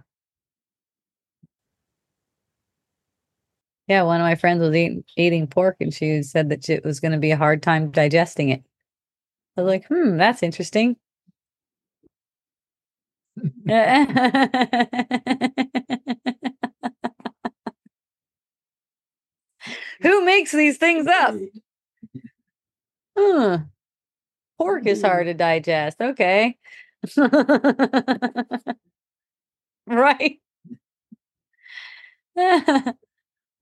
Yeah, one of my friends was eating eating pork, and she said that it was going to be a hard time digesting it. I was like, "Hmm, that's interesting." [laughs] Who makes these things up? Huh. Pork is hard to digest. Okay. [laughs] right. [laughs]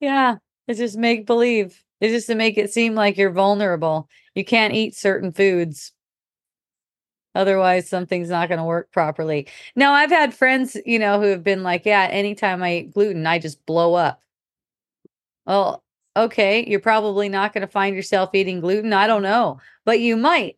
Yeah, it's just make believe. It's just to make it seem like you're vulnerable. You can't eat certain foods. Otherwise, something's not going to work properly. Now, I've had friends, you know, who have been like, yeah, anytime I eat gluten, I just blow up. Well, okay, you're probably not going to find yourself eating gluten. I don't know, but you might.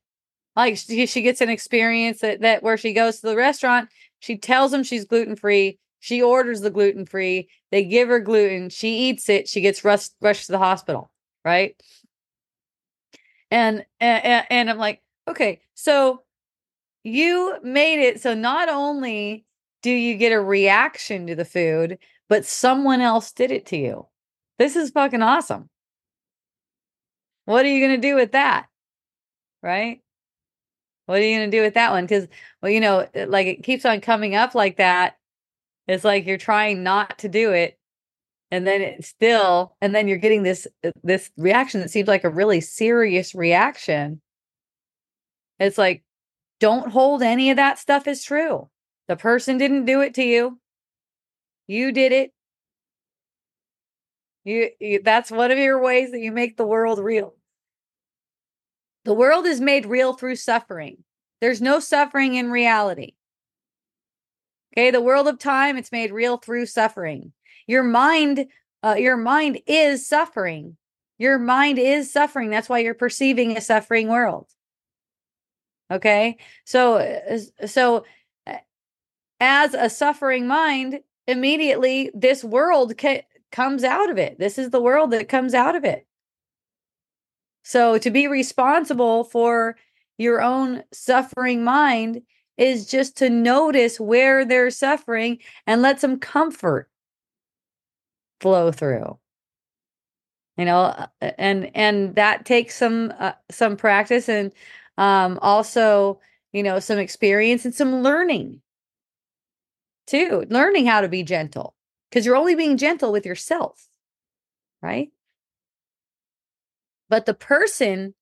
Like she, gets an experience that, that where she goes to the restaurant, she tells them she's gluten free. She orders the gluten free. They give her gluten. She eats it. She gets rushed rushed to the hospital. Right. And, and and I'm like, okay, so you made it so not only do you get a reaction to the food, but someone else did it to you. This is fucking awesome. What are you going to do with that? Right? What are you going to do with that one? Because, well, you know, like it keeps on coming up like that. It's like you're trying not to do it and then it's still and then you're getting this uh, this reaction that seems like a really serious reaction. It's like don't hold any of that stuff as true. The person didn't do it to you. You did it. You, you that's one of your ways that you make the world real. The world is made real through suffering. There's no suffering in reality. Okay, the world of time, it's made real through suffering. Your mind, uh, your mind is suffering. Your mind is suffering. That's why you're perceiving a suffering world. Okay, so uh, so as a suffering mind, immediately this world ca- comes out of it. This is the world that comes out of it. So to be responsible for your own suffering mind is just to notice where they're suffering and let some comfort flow through. You know uh, and and that takes some uh, some practice and um also you know some experience and some learning too learning how to be gentle because you're only being gentle with yourself right? But the person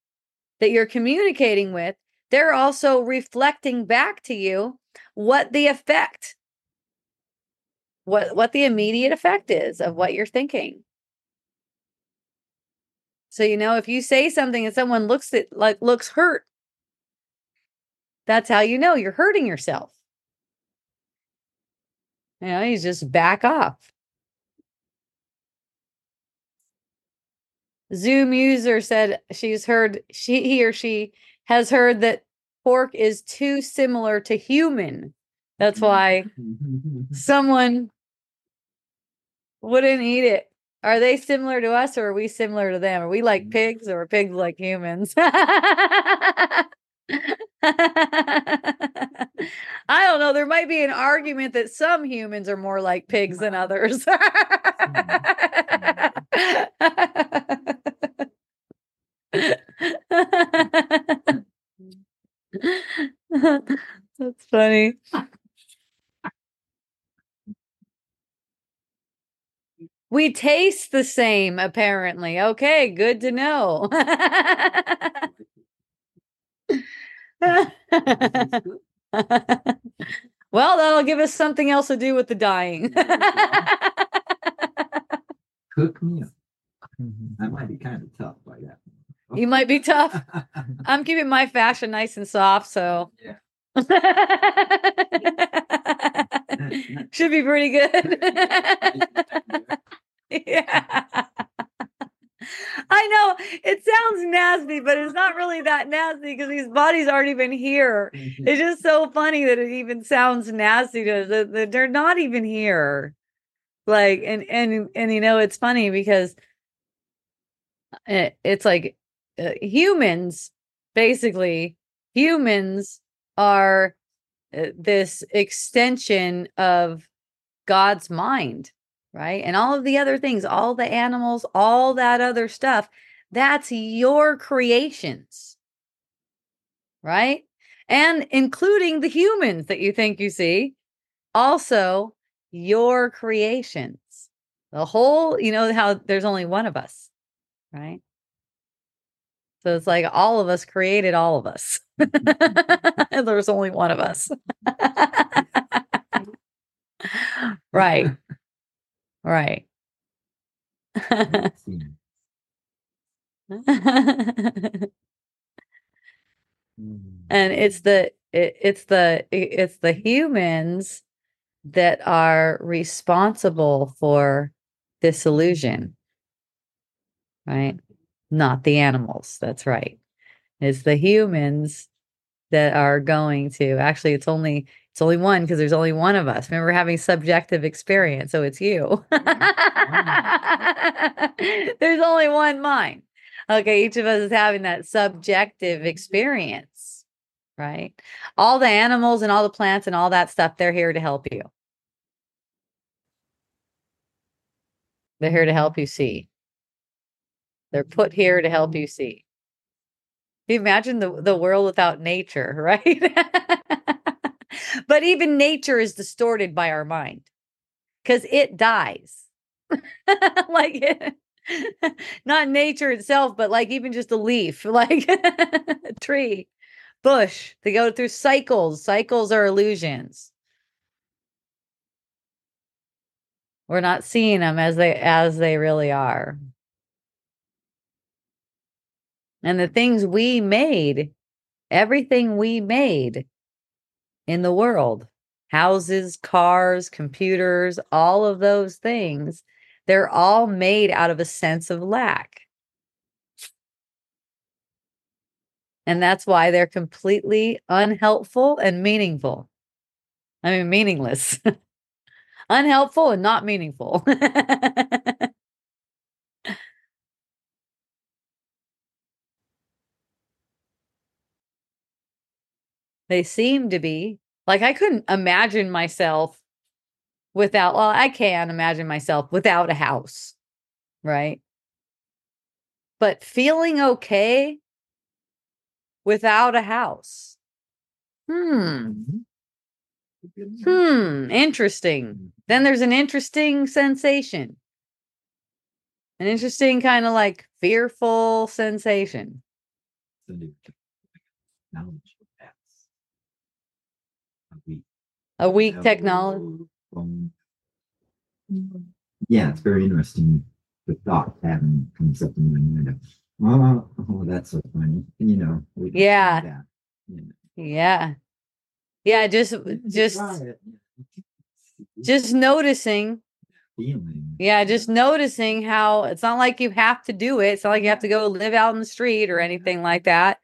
that you're communicating with they're also reflecting back to you what the effect what what the immediate effect is of what you're thinking So you know, if you say something and someone looks at like looks hurt, that's how you know you're hurting yourself. You know, you just back off. Zoom user said she's heard she he or she has heard that pork is too similar to human. That's mm-hmm. why someone wouldn't eat it. Are they similar to us or are we similar to them? Are we like mm-hmm. pigs or are pigs like humans? [laughs] I don't know. There might be an argument that some humans are more like pigs than [laughs] others. [laughs] Mm-hmm. Funny. We taste the same, apparently. Okay, good to know. [laughs] well, that'll give us something else to do with the dying. [laughs] Cook me up. Mm-hmm. I might be kind of tough by that. you might be tough. [laughs] I'm keeping my fashion nice and soft, so Yeah. [laughs] should be pretty good. [laughs] yeah. I know it sounds nasty, but it's not really that nasty because these bodies aren't even here. It's just so funny that it even sounds nasty to us. that- that They're not even here. Like, and and and you know, it's funny because it, it's like uh, humans, basically, humans are uh, this extension of God's mind, right? And all of the other things, all the animals, all that other stuff, that's your creations, right? And including the humans that you think you see, also your creations. The whole, you know, how there's only one of us, right? So it's like all of us created all of us. [laughs] and there's only one of us. [laughs] right. Right. [laughs] Hmm. and it's the it, it's the it- it's the humans that are responsible for this illusion right not the animals that's right. It's the humans that are going to actually it's only it's only one because there's only one of us. Remember having subjective experience so it's you. Mm-hmm. [laughs] There's only one mind. Okay each of us is having that subjective experience right? All the animals and all the plants and all that stuff they're here to help you. They're here to help you see they're put here to help you mm. see. You imagine the, the world without nature [laughs] right? But even nature is distorted by our mind because it dies. [laughs] Like it, [laughs] not nature itself but like even just a leaf like a tree bush they go through cycles cycles are illusions. We're not seeing them as they as they really are and the things we made everything we made in the world houses cars computers all of those things they're all made out of a sense of lack. And that's why they're completely unhelpful and meaningful. I mean meaningless. [laughs] Unhelpful and not meaningful [laughs] they seem to be. Like i couldn't imagine myself without well i can imagine myself without a house right? But feeling okay without a house. Hmm. Hmm interesting. Then there's an interesting sensation. An interesting kind of like fearful sensation. Knowledge pass. A week. A weak technology Yeah, it's very interesting. The thought pattern comes up in my mind of Oh, oh, that's so funny. You know. we can Yeah. that, you know. Yeah. Yeah, just just just noticing. feeling. Yeah, just noticing how it's not like you have to do it. It's not like you have to go live out in the street or anything like that.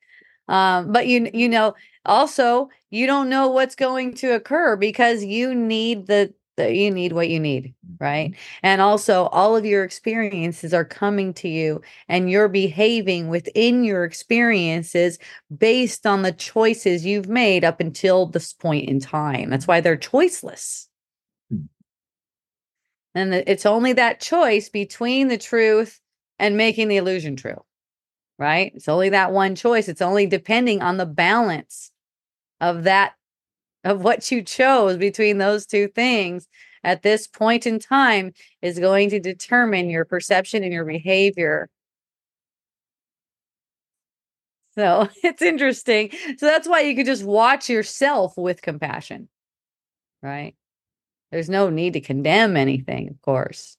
Um, but you you know, also you don't know what's going to occur because you need the, the you need what you need, right? And also all of your experiences are coming to you and you're behaving within your experiences based on the choices you've made up until this point in time. That's why they're choiceless. Hmm. And it's only that choice between the truth and making the illusion true, right? It's only that one choice. It's only depending on the balance of that, of what you chose between those two things at this point in time is going to determine your perception and your behavior. So [laughs] it's interesting. So that's why you could just watch yourself with compassion, right? There's no need to condemn anything, of course.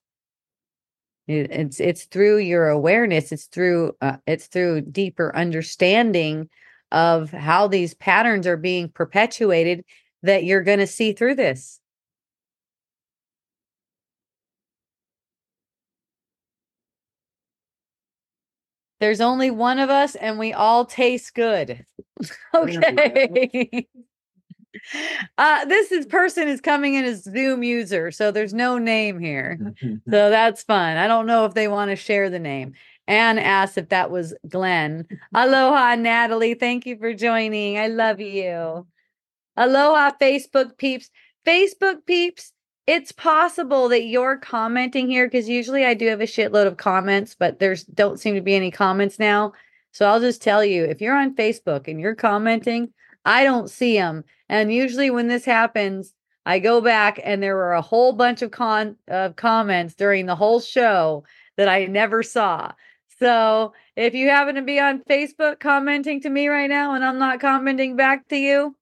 It- It's it's through your awareness. It's through uh, it's through deeper understanding of how these patterns are being perpetuated that you're going to see through this. There's only one of us, and we all taste good. [laughs] okay. [laughs] uh, this is person is coming in as Zoom user, so there's no name here. [laughs] So that's fun. I don't know if they want to share the name. Anne asked if that was Glenn. [laughs] Aloha, Natalie. Thank you for joining. I love you. Aloha, Facebook peeps. Facebook peeps, it's possible that you're commenting here because usually I do have a shitload of comments, but there's don't seem to be any comments now. So I'll just tell you if you're on Facebook and you're commenting, I don't see them. And usually when this happens, I go back and there were a whole bunch of con of comments during the whole show that I never saw. So if you happen to be on Facebook commenting to me right now and I'm not commenting back to you,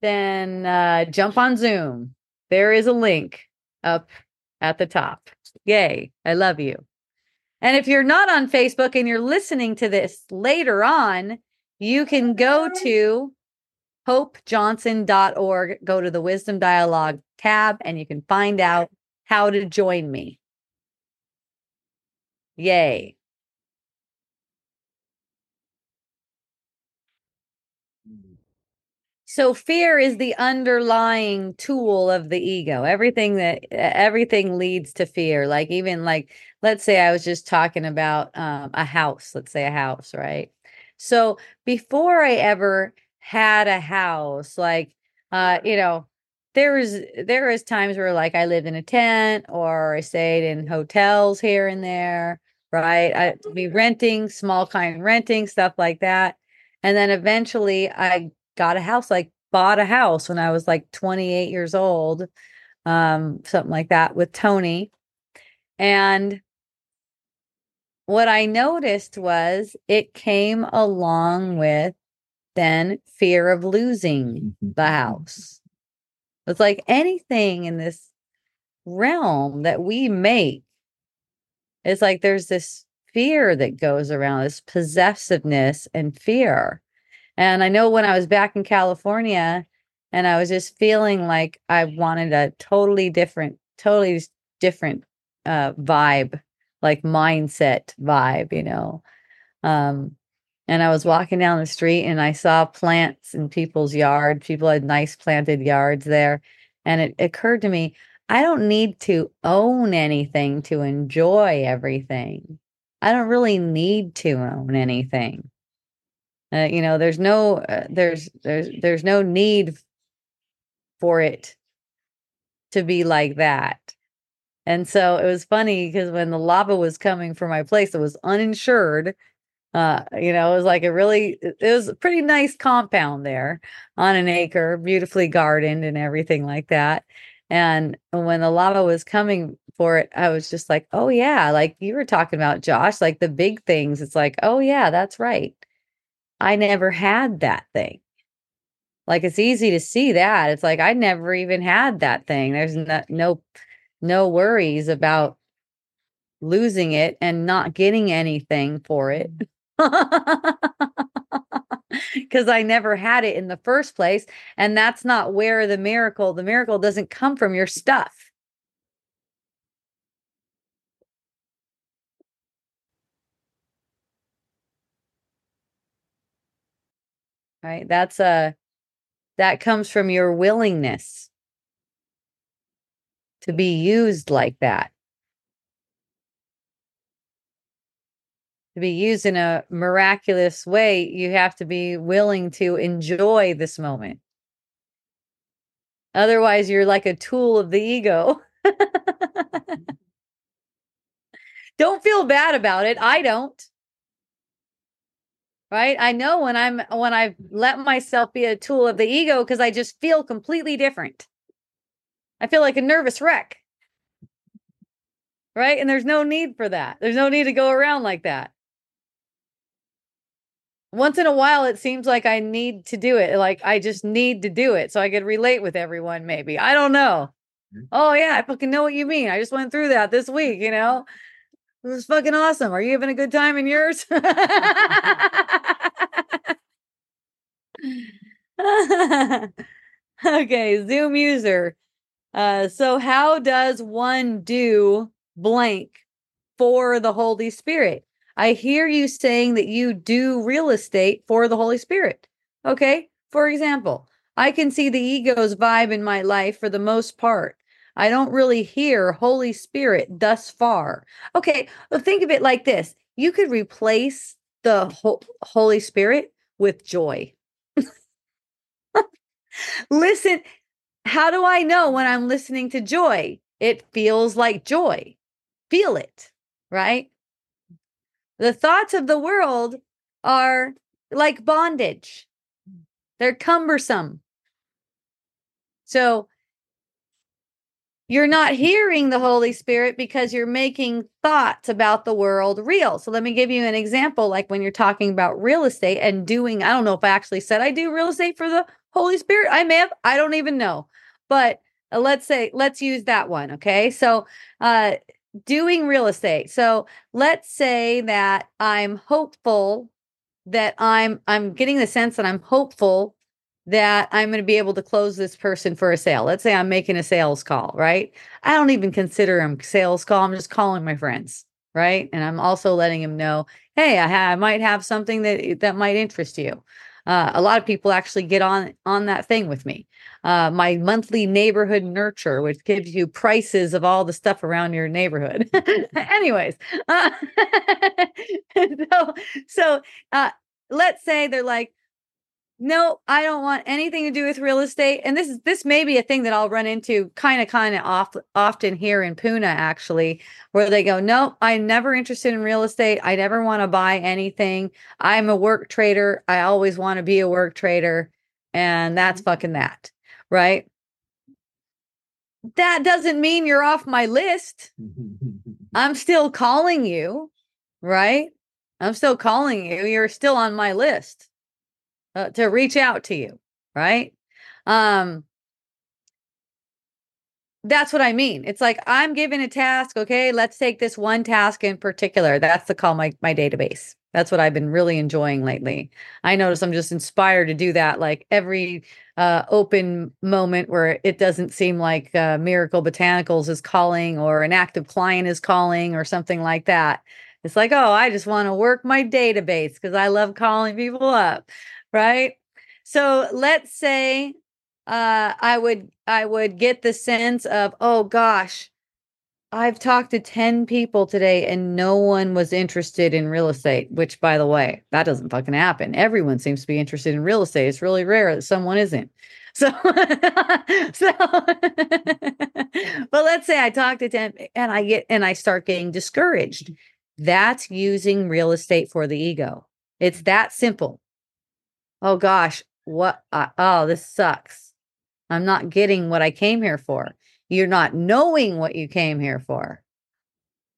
then uh, jump on Zoom. There is a link up at the top. Yay. I love you. And if you're not on Facebook and you're listening to this later on, you can go to hopejohnson.org, go to the Wisdom Dialogue tab, and you can find out how to join me. Yay. So fear is the underlying tool of the ego. Everything that everything leads to fear. Like even like let's say I was just talking about um, a house. Let's say a house, right? So before I ever had a house, like uh, you know, there was there was times where like I lived in a tent or I stayed in hotels here and there, right? I'd be renting, small kind renting, stuff like that. And then eventually I got a house, like bought a house when I was like 28 years old, um, something like that with Tony. And what I noticed was it came along with then fear of losing the house. It's like anything in this realm that we make, it's like there's this fear that goes around, this possessiveness and fear. And I know when I was back in California and I was just feeling like I wanted a totally different, totally different uh vibe, like mindset vibe, you know. Um and I was walking down the street and I saw plants in people's yard. People had nice planted yards there. And it occurred to me, I don't need to own anything to enjoy everything. I don't really need to own anything. Uh, you know, there's no uh, there's there's there's no need for it to be like that. And so it was funny because when the lava was coming for my place, it was uninsured. Uh, you know, it was like a really it was a pretty nice compound there on an acre, beautifully gardened and everything like that. And when the lava was coming for it, I was just like, oh yeah, like you were talking about Josh, like the big things. It's like, oh yeah, that's right. I never had that thing. Like it's easy to see that. It's like I never even had that thing. There's no no no worries about losing it and not getting anything for it. Mm. [laughs] Because I never had it in the first place. And that's not where the miracle, the miracle doesn't come from your stuff. Right. That's a, that comes from your willingness to be used like that. To be used in a miraculous way, you have to be willing to enjoy this moment. Otherwise, you're like a tool of the ego. [laughs] don't feel bad about it. I don't. Right? I know when I'm when I've let myself be a tool of the ego because I just feel completely different. I feel like a nervous wreck. Right? And there's no need for that. There's no need to go around like that. Once in a while, it seems like I need to do it. Like I just need to do it so I could relate with everyone, maybe. I don't know. Mhm. Oh, yeah, I fucking know what you mean. I just went through that this week, you know? It was fucking awesome. Are you having a good time in yours? [laughs] [laughs] [laughs] okay, Zoom user. Uh, so how does one do blank for the Holy Spirit? I hear you saying that you do real estate for the Holy Spirit. Okay. For example, I can see the ego's vibe in my life for the most part. I don't really hear Holy Spirit thus far. Okay. Well, think of it like this you could replace the Ho- Holy Spirit with joy. [laughs] Listen, how do I know when I'm listening to joy? It feels like joy. Feel it, right? The thoughts of the world are like bondage, they're cumbersome. So you're not hearing the Holy Spirit because you're making thoughts about the world real. So let me give you an example like when you're talking about real estate and doing, I don't know if I actually said I do real estate for the Holy Spirit. I may have, I don't even know. But uh, let's say, let's use that one. Okay. So, uh, doing real estate. So let's say that I'm hopeful that I'm I'm getting the sense that I'm hopeful that I'm going to be able to close this person for a sale. Let's say I'm making a sales call, right? I don't even consider them sales call. I'm just calling my friends, right? And I'm also letting them know, hey, I, ha- I might have something that that might interest you. Uh, a lot of people actually get on on that thing with me. Uh, my monthly neighborhood nurture, which gives you prices of all the stuff around your neighborhood. [laughs] Anyways, uh, [laughs] so so uh, let's say they're like, no, I don't want anything to do with real estate. And this is this may be a thing that I'll run into kind of kind of off often here in Puna, actually, where they go, No, I'm never interested in real estate. I never want to buy anything. I'm a work trader. I always want to be a work trader. And that's mm-hmm. fucking that. Right. That doesn't mean you're off my list. [laughs] I'm still calling you, right? I'm still calling you. You're still on my list uh, to reach out to you, right? Um that's what I mean. It's like I'm given a task, okay? Let's take this one task in particular. That's the call my my database. That's what I've been really enjoying lately. I notice I'm just inspired to do that like every uh, open moment where it doesn't seem like uh, Miracle Botanicals is calling or an active client is calling or something like that. It's like, oh, I just want to work my database because I love calling people up, right? So let's say uh, I would I would get the sense of, oh gosh, I've talked to 10 people today and no one was interested in real estate, which by the way, that doesn't fucking happen. Everyone seems to be interested in real estate. It's really rare that someone isn't. [laughs] So, so but let's say I talk to 10 and I get and I start getting discouraged. That's using real estate for the ego. It's that simple. Oh gosh, what oh, this sucks. I'm not getting what I came here for. You're not knowing what you came here for.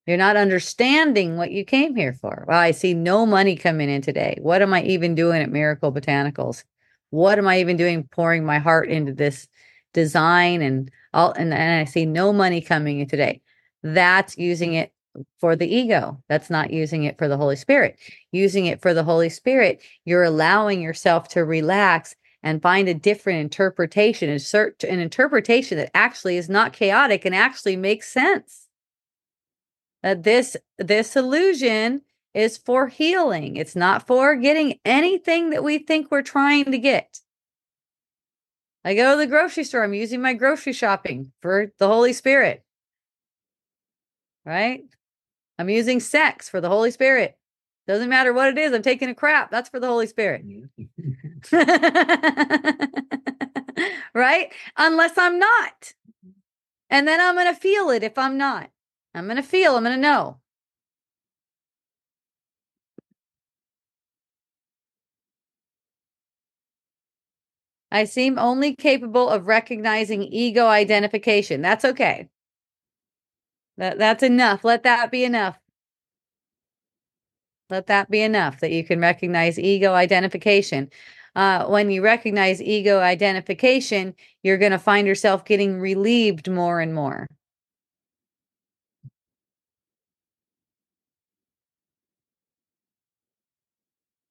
You're not understanding what you came here for. Well, I see no money coming in today. What am I even doing at Miracle Botanicals? What am I even doing pouring my heart into this design and all and, and I see no money coming in today. That's using it for the ego. That's not using it for the Holy Spirit. Using it for the Holy Spirit, you're allowing yourself to relax and find a different interpretation, insert an interpretation that actually is not chaotic and actually makes sense. That this this illusion is for healing. It's not for getting anything that we think we're trying to get. I go to the grocery store, I'm using my grocery shopping for the Holy Spirit. Right? I'm using sex for the Holy Spirit. Doesn't matter what it is, I'm taking a crap. That's for the Holy Spirit. [laughs] right? Unless I'm not. And then I'm going to feel it if I'm not. I'm going to feel, I'm going to know. I seem only capable of recognizing ego identification. That's okay. That, that's enough. Let that be enough. Let that be enough that you can recognize ego identification. Uh, when you recognize ego identification, you're going to find yourself getting relieved more and more.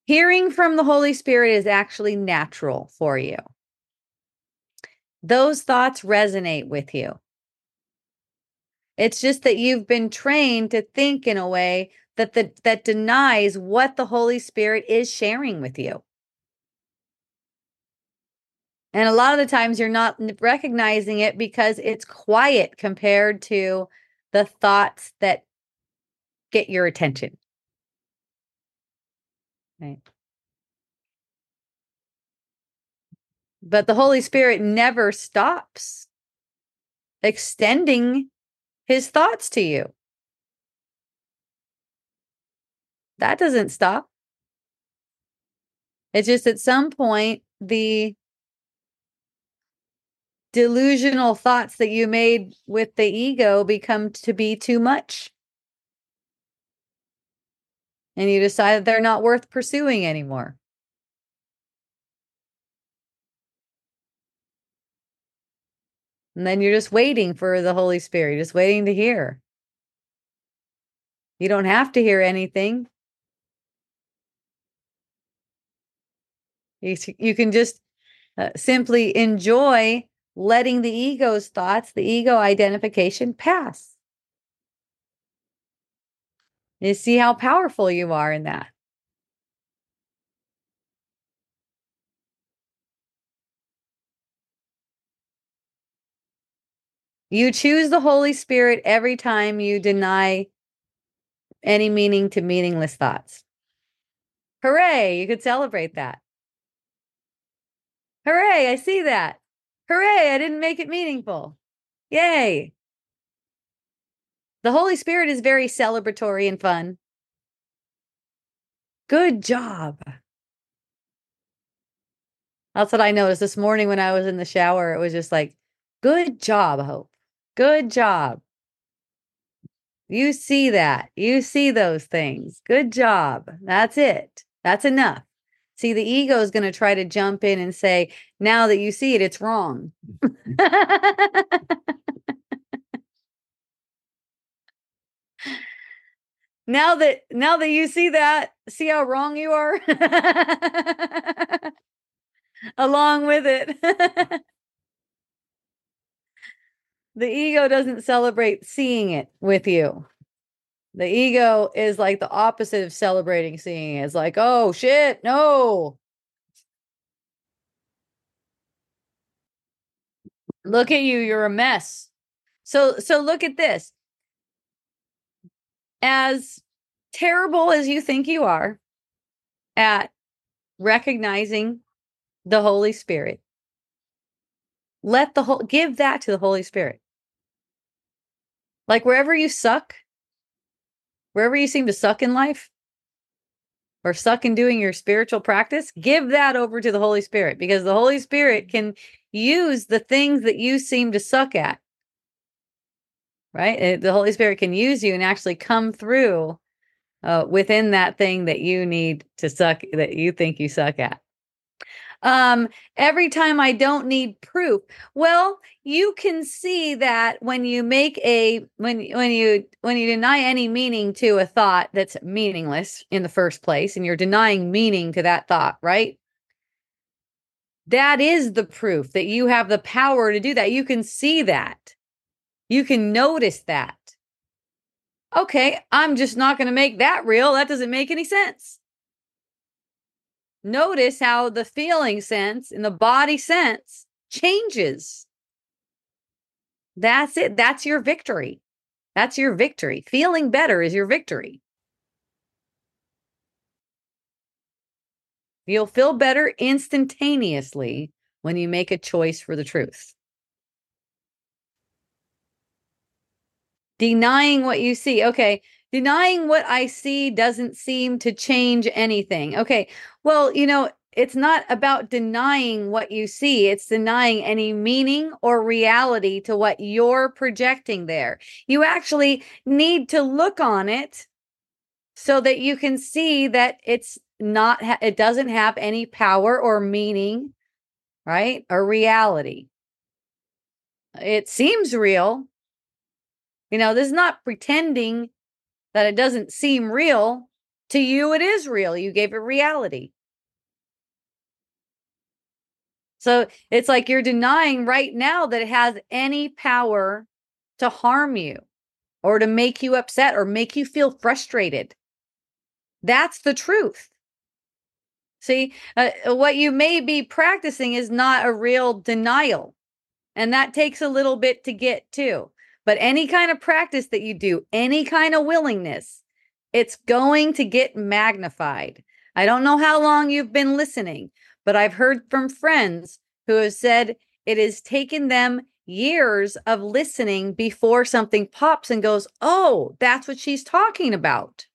Hearing from the Holy Spirit is actually natural for you those thoughts resonate with you. It's just that you've been trained to think in a way that the, that denies what the Holy Spirit is sharing with you. And a lot of the times you're not recognizing it because it's quiet compared to the thoughts that get your attention. Right. But the Holy Spirit never stops extending his thoughts to you. That doesn't stop. It's just at some point, the delusional thoughts that you made with the ego become to be too much. And you decide they're not worth pursuing anymore. And then you're just waiting for the Holy Spirit, just waiting to hear. You don't have to hear anything. You, you can just uh, simply enjoy letting the ego's thoughts, the ego identification pass. You see how powerful you are in that. You choose the Holy Spirit every time you deny any meaning to meaningless thoughts. Hooray, you could celebrate that. Hooray, I see that. Hooray, I didn't make it meaningful. Yay. The Holy Spirit is very celebratory and fun. Good job. That's what I noticed this morning when I was in the shower. It was just like, good job, Hope. Good job. You see that. You see those things. Good job. That's it. That's enough. See, the ego is going to try to jump in and say, now that you see it, it's wrong. Mm-hmm. [laughs] now that now that you see that, see how wrong you are? [laughs] Along with it. [laughs] the ego doesn't celebrate seeing it with you. The ego is like the opposite of celebrating seeing it. It's like, oh shit, no. Look at you, you're a mess. So so look at this. As terrible as you think you are at recognizing the Holy Spirit, let the whole give that to the Holy Spirit. Like wherever you suck, wherever you seem to suck in life or suck in doing your spiritual practice, give that over to the Holy Spirit because the Holy Spirit can use the things that you seem to suck at. Right? Eh, the Holy Spirit can use you and actually come through uh, within that thing that you need to suck, that you think you suck at. Um, every time I don't need proof. Well, you can see that when you make a when when you when you deny any meaning to a thought that's meaningless in the first place, and you're denying meaning to that thought, right? That is the proof that you have the power to do that. You can see that. You can notice that. Okay, I'm just not going to make that real. That doesn't make any sense. Notice how the feeling sense and the body sense changes. That's it. That's your victory. That's your victory. Feeling better is your victory. You'll feel better instantaneously when you make a choice for the truth. Denying what you see. Okay. Denying what I see doesn't seem to change anything. Okay. Well, you know, it's not about denying what you see, it's denying any meaning or reality to what you're projecting there. You actually need to look on it so that you can see that it's not it doesn't have any power or meaning right or reality it seems real you know this is not pretending that it doesn't seem real to you it is real you gave it reality so it's like you're denying right now that it has any power to harm you or to make you upset or make you feel frustrated that's the truth See, uh, uh, what you may be practicing is not a real denial. And that takes a little bit to get to. But any kind of practice that you do, any kind of willingness, it's going to get magnified. I don't know how long you've been listening, but I've heard from friends who have said it has taken them years of listening before something pops and goes, Oh, that's what she's talking about.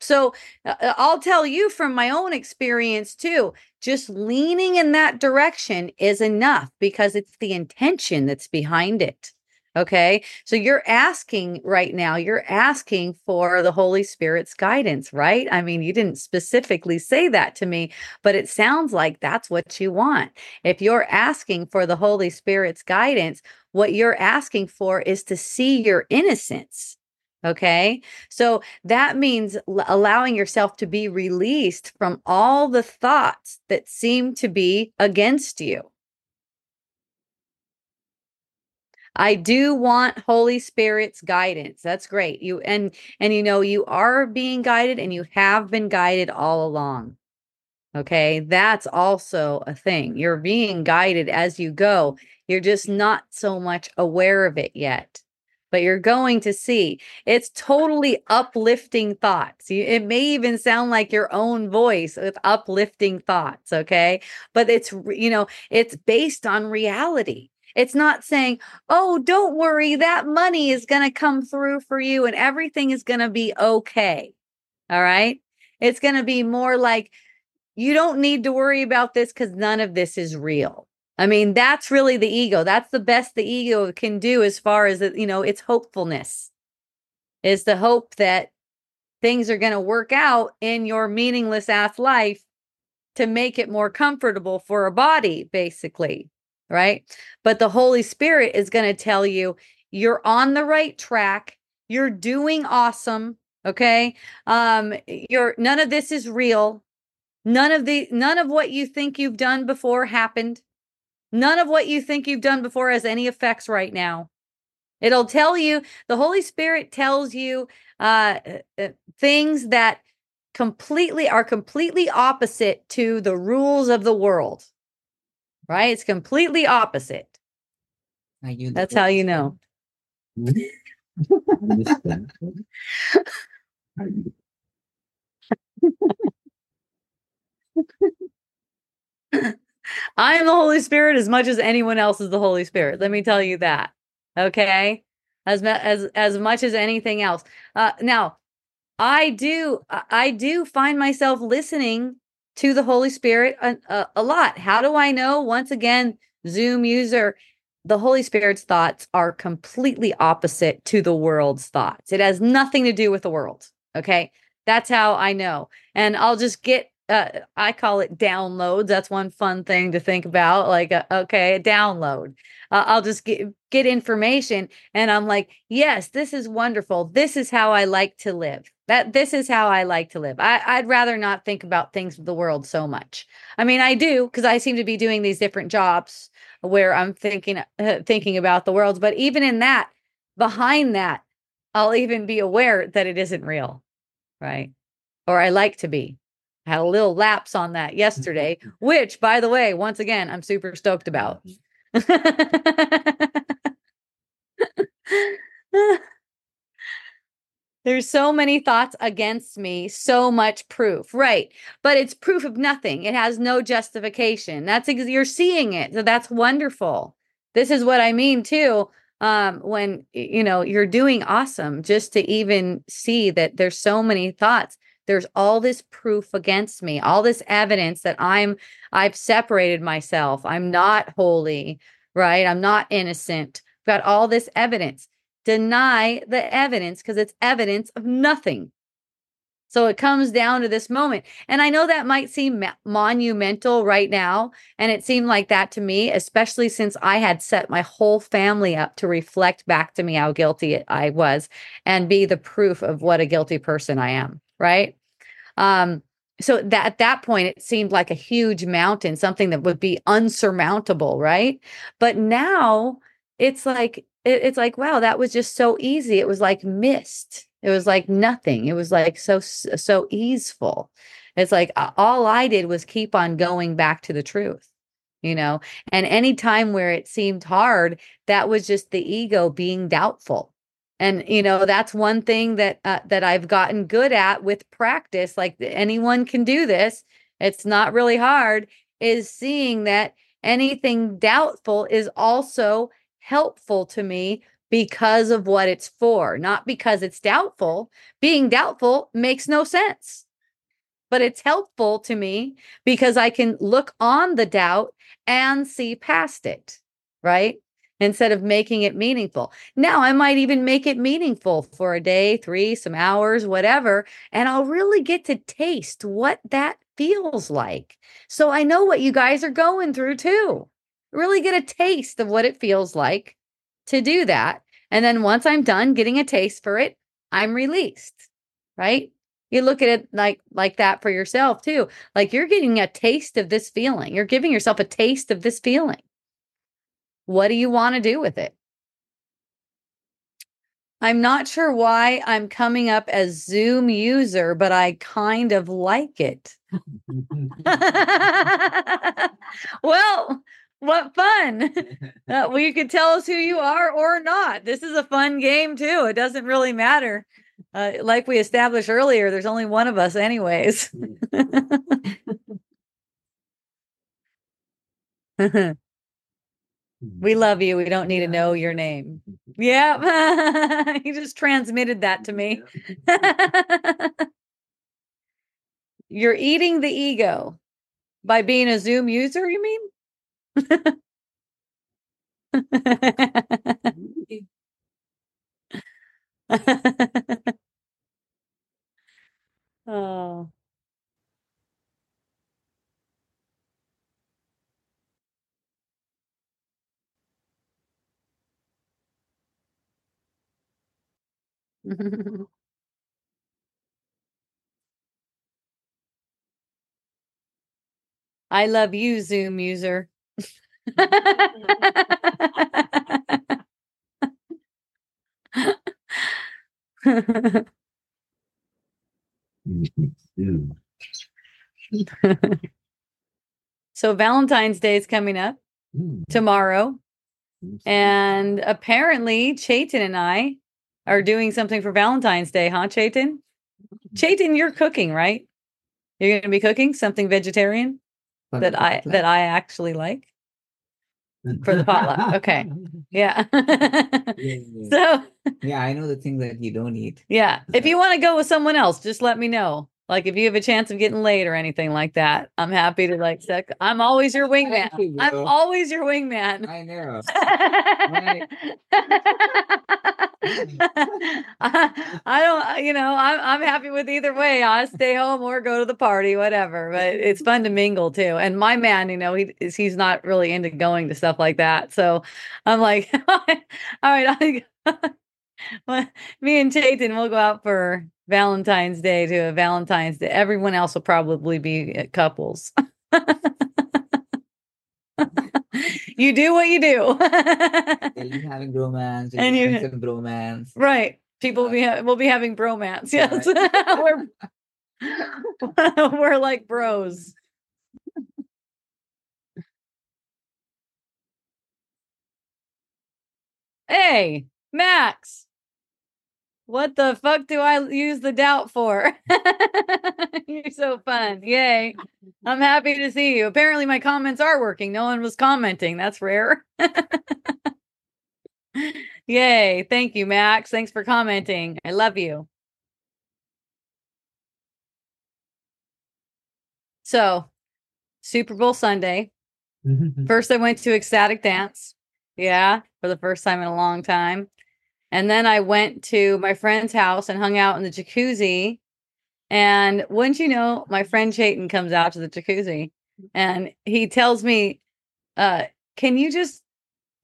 So uh, uh, I'll tell you from my own experience too, just leaning in that direction is enough because it's the intention that's behind it. Okay. So you're asking right now, you're asking for the Holy Spirit's guidance, right? I mean, you didn't specifically say that to me, but it sounds like that's what you want. If you're asking for the Holy Spirit's guidance, what you're asking for is to see your innocence Okay. So that means allowing yourself to be released from all the thoughts that seem to be against you. I do want Holy Spirit's guidance. That's great. You and and you know you are being guided and you have been guided all along. Okay? That's also a thing. You're being guided as you go. You're just not so much aware of it yet but you're going to see it's totally uplifting thoughts. It may even sound like your own voice with uplifting thoughts. Okay. But it's, you know, it's based on reality. It's not saying, oh, don't worry, that money is going to come through for you and everything is going to be okay. All right. It's going to be more like, you don't need to worry about this because none of this is real. I mean, that's really the ego. That's the best the ego can do as far as, you know, its hopefulness is the hope that things are going to work out in your meaningless ass life to make it more comfortable for a body, basically. Right. But the Holy Spirit is going to tell you you're on the right track. You're doing awesome. Okay. Um, you're none of this is real. None of the none of what you think you've done before happened. None of what you think you've done before has any effects right now. It'll tell you, the Holy Spirit tells you uh, uh, uh, things that completely are completely opposite to the rules of the world. Right? It's completely opposite. That's how you know. [laughs] I am the Holy Spirit as much as anyone else is the Holy Spirit. Let me tell you that. Okay? As as as much as anything else. Uh now, I do I do find myself listening to the Holy Spirit a, a, a lot. How do I know? Once again, Zoom user the Holy Spirit's thoughts are completely opposite to the world's thoughts. It has nothing to do with the world. Okay. That's how I know. And I'll just get uh, I call it downloads. That's one fun thing to think about. Like, uh, okay, a download. Uh, I'll just get get information, and I'm like, yes, this is wonderful. This is how I like to live. That this is how I like to live. I, I'd rather not think about things of the world so much. I mean, I do because I seem to be doing these different jobs where I'm thinking uh, thinking about the world. But even in that, behind that, I'll even be aware that it isn't real, right? Or I like to be. I had a little lapse on that yesterday, [laughs] which, by the way, once again, I'm super stoked about. [laughs] There's so many thoughts against me, so much proof. Right. But it's proof of nothing. It has no justification. That's ex- you're seeing it. So that's wonderful. This is what I mean too. Um, when you know you're doing awesome, just to even see that there's so many thoughts. There's all this proof against me, all this evidence that I'm I've separated myself. I'm not holy, right? I'm not innocent. I've got all this evidence deny the evidence because it's evidence of nothing. So it comes down to this moment. And I know that might seem ma- monumental right now. And it seemed like that to me, especially since I had set my whole family up to reflect back to me how guilty I was and be the proof of what a guilty person I am. Right. Um, so that at that point it seemed like a huge mountain, something that would be unsurmountable. Right. But now it's like, it, it's like, wow, that was just so easy. It was like mist it was like nothing. It was like so so easeful. It's like all I did was keep on going back to the truth, you know. And any time where it seemed hard, that was just the ego being doubtful. And you know, that's one thing that uh, that I've gotten good at with practice. Like anyone can do this. It's not really hard. Is seeing that anything doubtful is also helpful to me because of what it's for, not because it's doubtful. Being doubtful makes no sense. But it's helpful to me because I can look on the doubt and see past it, right? Instead of making it meaningful. Now, I might even make it meaningful for a day, three, some hours, whatever, and I'll really get to taste what that feels like. So I know what you guys are going through too. Really get a taste of what it feels like to do that. And then once I'm done getting a taste for it, I'm released, right? You look at it like like that for yourself too. Like you're getting a taste of this feeling. You're giving yourself a taste of this feeling. What do you want to do with it? I'm not sure why I'm coming up as Zoom user, but I kind of like it. [laughs] well, what fun. Uh, well, you could tell us who you are or not. This is a fun game, too. It doesn't really matter. Uh, like we established earlier, there's only one of us, anyways. [laughs] [laughs] Mm-hmm. we love you. We don't need to know your name. Mm-hmm. Yeah. [laughs] he just transmitted that to me. [laughs] You're eating the ego by being a Zoom user, you mean? [laughs] oh. [laughs] I love you, Zoom user. [laughs] so Valentine's Day is coming up hmm. tomorrow. And apparently Chaitin and I are doing something for Valentine's Day, huh, Chaitin? Mm-hmm. Chaitin, you're cooking, right? You're gonna be cooking something vegetarian? that I [laughs] that I actually like for the potluck. Okay. [laughs] Yeah. [laughs] Yeah, so Yeah, I know the things that you don't eat. yeah, if you want to go with someone else, just let me know. Like if you have a chance of getting laid or anything like that, I'm happy to like sec- I'm always your wingman. You, I'm always your wingman. I know. I, [laughs] I don't, you know, I'm I'm happy with either way. I stay home or go to the party, whatever. But it's fun to mingle too. And my man, you know, he he's not really into going to stuff like that. So I'm like, [laughs] all right, I, [laughs] me and Chayton will go out for Valentine's Day to a Valentine's Day. Everyone else will probably be at couples. [laughs] you do what you do. [laughs] Be having romance, And you- you bromance. right. People will be ha- will be having bromance. Yes. [laughs] we're we're like bros. Hey, Max. What the fuck do I use the doubt for? [laughs] You're so fun. Yay. I'm happy to see you. Apparently, my comments are working. No one was commenting. That's rare. [laughs] Yay. Thank you, Max. Thanks for commenting. I love you. So, Super Bowl Sunday. Mm-hmm. First, I went to Ecstatic Dance. Yeah, for the first time in a long time. And then I went to my friend's house and hung out in the jacuzzi. And wouldn't you know, my friend Chayton comes out to the jacuzzi and he tells me, uh, can you just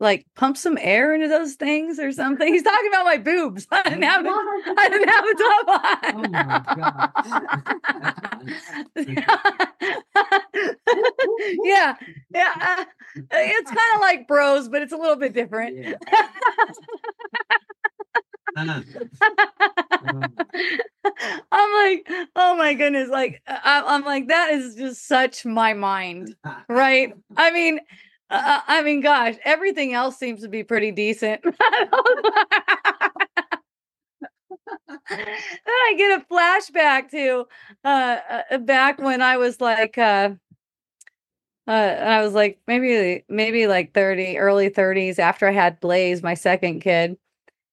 like pump some air into those things or something? He's talking about my boobs. [laughs] I didn't have it. I didn't have a top [laughs] on. [laughs] yeah, yeah. uh, it's kind of like bros, but it's a little bit different. Yeah. [laughs] I'm like, oh my goodness, like I, I'm like that is just such my mind, [laughs] right? I mean, uh, I mean, gosh, everything else seems to be pretty decent. [laughs] then I get a flashback to uh, uh back when I was like uh uh I was like maybe maybe like 30 early 30s after I had Blaze my second kid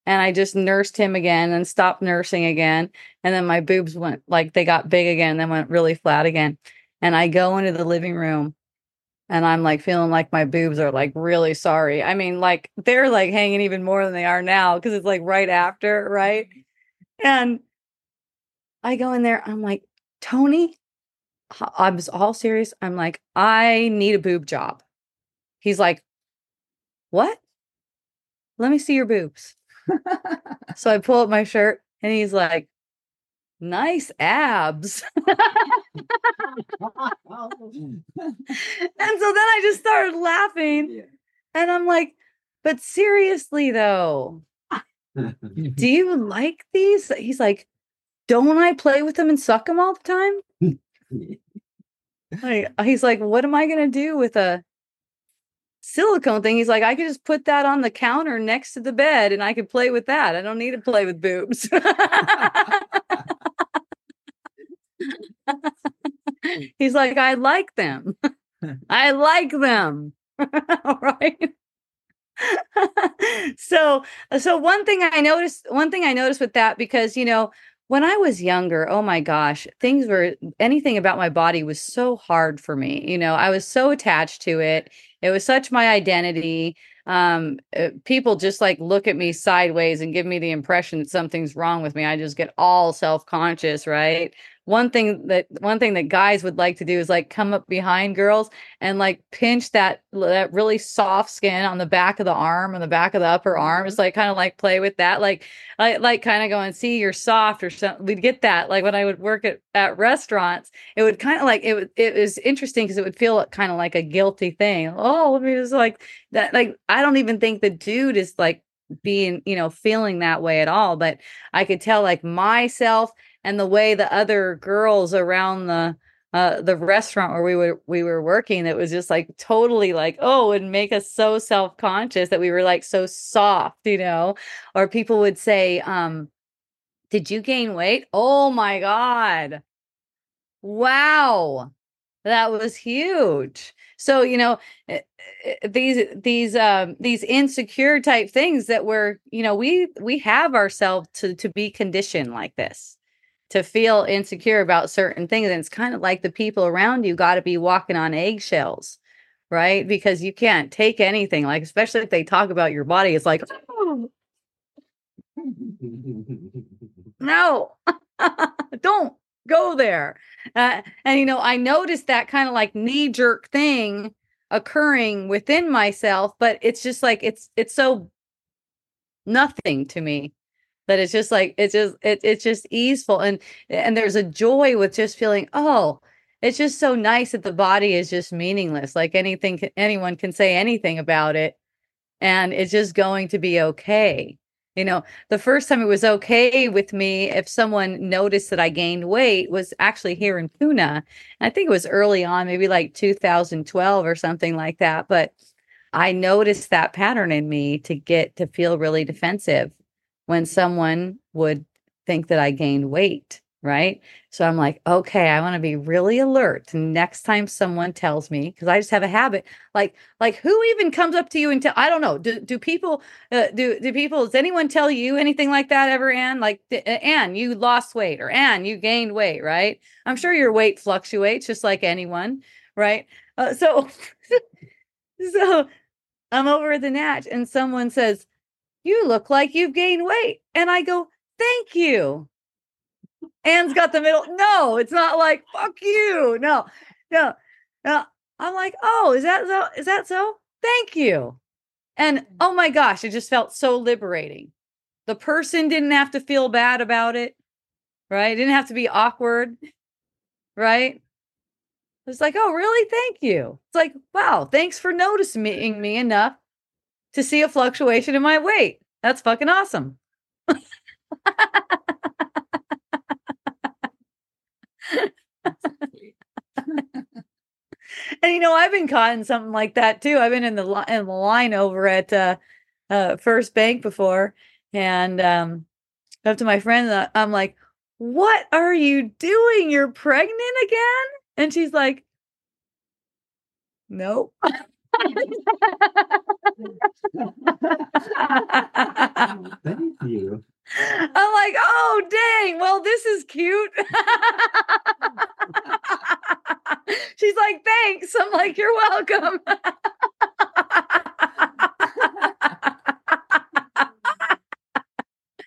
and I just nursed him again and stopped nursing again and then my boobs went like they got big again then went really flat again and I go into the living room and I'm like feeling like my boobs are like really sorry. I mean like they're like hanging even more than they are now because it's like right after, right? Mm-hmm. And I go in there, I'm like, Tony, I was all serious. I'm like, I need a boob job. He's like, What? Let me see your boobs. So I pull up my shirt and he's like, Nice abs. [laughs] and so then I just started laughing Yeah. and I'm like, But seriously though, do [laughs] you like these? He's like, Don't I play with them and suck them all the time? [laughs] Like, he's like, what am I gonna do with a silicone thing? He's like, I could just put that on the counter next to the bed and I could play with that. I don't need to play with boobs. [laughs] he's like, I like them. [laughs] I like them. All [laughs] right. so so one thing I noticed one thing I noticed with that because you know when I was younger, oh my gosh, things were anything about my body was so hard for me. You know, I was so attached to it. It was such my identity. Um, uh, people just like look at me sideways and give me the impression that something's wrong with me. I just get all self-conscious, right? One thing that one thing that guys would like to do is like come up behind girls and like pinch that that really soft skin on the back of the arm and the back of the upper arm. Mm-hmm. It's like kind of like play with that, like like like kind of going, see, you're soft or something. We'd get that like when I would work at at restaurants. It would kind of like it. would It was interesting because it would feel kind of like a guilty thing. Oh, it was like that. Like I don't even think the dude is like being you know feeling that way at all but i could tell like myself and the way the other girls around the uh the restaurant where we were we were working that was just like totally like oh and make us so self-conscious that we were like so soft you know? Or people would say um did you gain weight? Oh my god. Wow. That was huge. So you know eh, eh, these these um these insecure type things that we're you know we we have ourselves to to be conditioned like this to feel insecure about certain things and it's kind of like the people around you got to be walking on eggshells right? Because you can't take anything like especially if they talk about your body it's like oh, [laughs] no, [laughs] don't go there. Uh, and, you know, I noticed that kind of like knee jerk thing occurring within myself, but it's just like, it's, it's so nothing to me that it's just like, it's just, it, it's just easeful. And, and there's a joy with just feeling, oh, it's just so nice that the body is just meaningless. Like anything, anyone can say anything about it and it's just going to be okay. You know, the first time it was okay with me if someone noticed that I gained weight was actually here in Puna. I think it was early on, maybe like 2012 or something like that. But I noticed that pattern in me to get to feel really defensive when someone would think that I gained weight right? So I'm like, okay, I want to be really alert next time someone tells me because I just have a habit. Like, like who even comes up to you and tell? I don't know. Do do people uh, do do people? Does anyone tell you anything like that ever? Anne, like uh, Anne, you lost weight or Anne, you gained weight, right? I'm sure your weight fluctuates just like anyone, right? Uh, so, [laughs] so I'm over the Natch and someone says, "You look like you've gained weight," and I go, "Thank you." Anne's got the middle. No, it's not like fuck you. No, no, no. I'm like, oh, is that so? Is that so? Thank you. And mm. oh my gosh, it just felt so liberating. The person didn't have to feel bad about it, right? It didn't have to be awkward, right? It's like, oh, really? Thank you. It's like, wow, thanks for noticing me enough to see a fluctuation in my weight. That's fucking awesome. and you know, I've been caught in something like that too. I've been in the li- in the line over at uh, uh, First Bank before, and um, up to my friend, uh, I'm like, "What are you doing? You're pregnant again?" And she's like, "Nope." [laughs] Thank you. I'm like, oh dang, well, this is cute. [laughs] She's like, thanks. I'm like, you're welcome.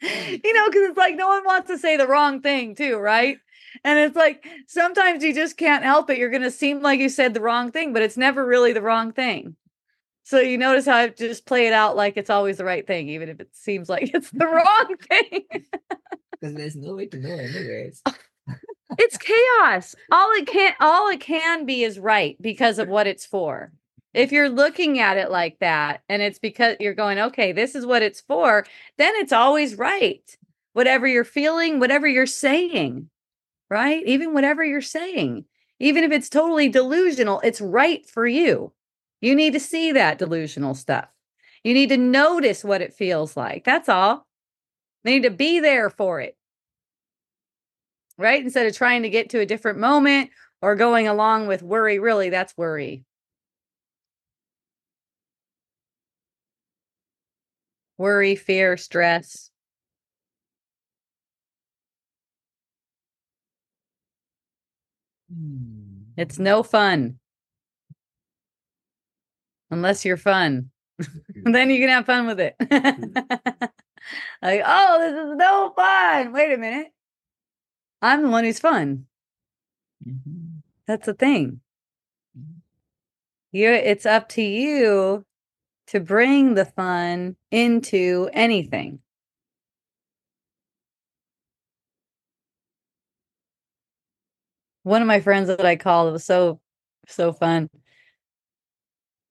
you know, because it's like no one wants to say the wrong thing, too, right? And it's like sometimes you just can't help it. You're going to seem like you said the wrong thing, but it's never really the wrong thing. So you notice how I just play it out like it's always the right thing, even if it seems like [laughs] it's the wrong thing. Because there's no way to know anyways. [laughs] it's chaos. All it can all it can be is right because of what it's for. If you're looking at it like that and it's because you're going, okay, this is what it's for, then it's always right. Whatever you're feeling, whatever you're saying, right? Even whatever you're saying, even if it's totally delusional, it's right for you. You need to see that delusional stuff. You need to notice what it feels like. That's all. You need to be there for it. Right? Instead of trying to get to a different moment or going along with worry, really, that's worry. Worry, fear, stress. It's no fun unless you're fun. [laughs] then you can have fun with it. [laughs] like, oh, this is no fun. Wait a minute. I'm the one who's fun. Mm-hmm. That's the thing. You it's up to you to bring the fun into anything. One of my friends that I called It was so so fun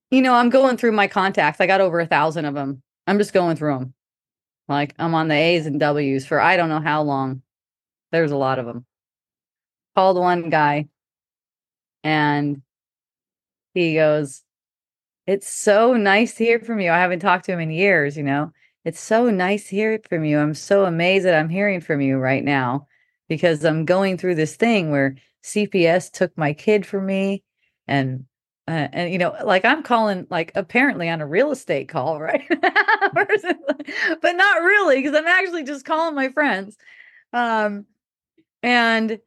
you know, I'm going through my contacts. I got over a thousand of them. I'm just going through them. Like I'm on the A's and W's for I don't know how long. There's a lot of them. Called one guy and he goes, It's so nice to hear from you. I haven't talked to him in years, you know. It's so nice to hear from you. I'm so amazed that I'm hearing from you right now because I'm going through this thing where CPS took my kid from me and uh, and you know like i'm calling like apparently on a real estate call [laughs] right [laughs] but not really because i'm actually just calling my friends um and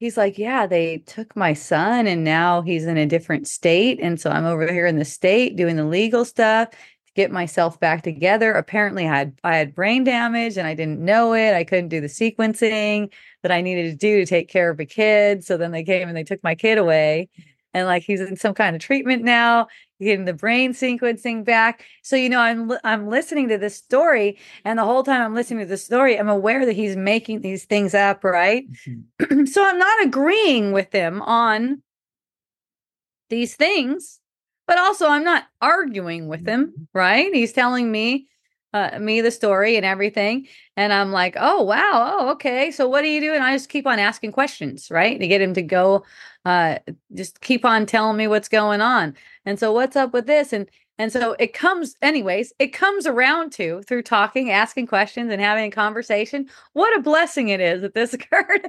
he's like yeah they took my son and now he's in a different state and so i'm over here in the state doing the legal stuff to get myself back together. Apparently I had I had brain damage and I didn't know it. I couldn't do the sequencing that I needed to do to take care of a kid. So then they came and they took my kid away. And like he's in some kind of treatment now, getting the brain sequencing back. So you know, I'm I'm listening to this story, and the whole time I'm listening to the story, I'm aware that he's making these things up, right? Mhm. [clears throat] so I'm not agreeing with him on these things, but also I'm not arguing with him, right? He's telling me uh, me the story and everything, and I'm like, oh wow, oh okay. So what do you do? And I just keep on asking questions, right, to get him to go, uh, just keep on telling me what's going on. And so what's up with this? And and so it comes, anyways, it comes around to through talking, asking questions, and having a conversation. What a blessing it is that this [laughs] occurred,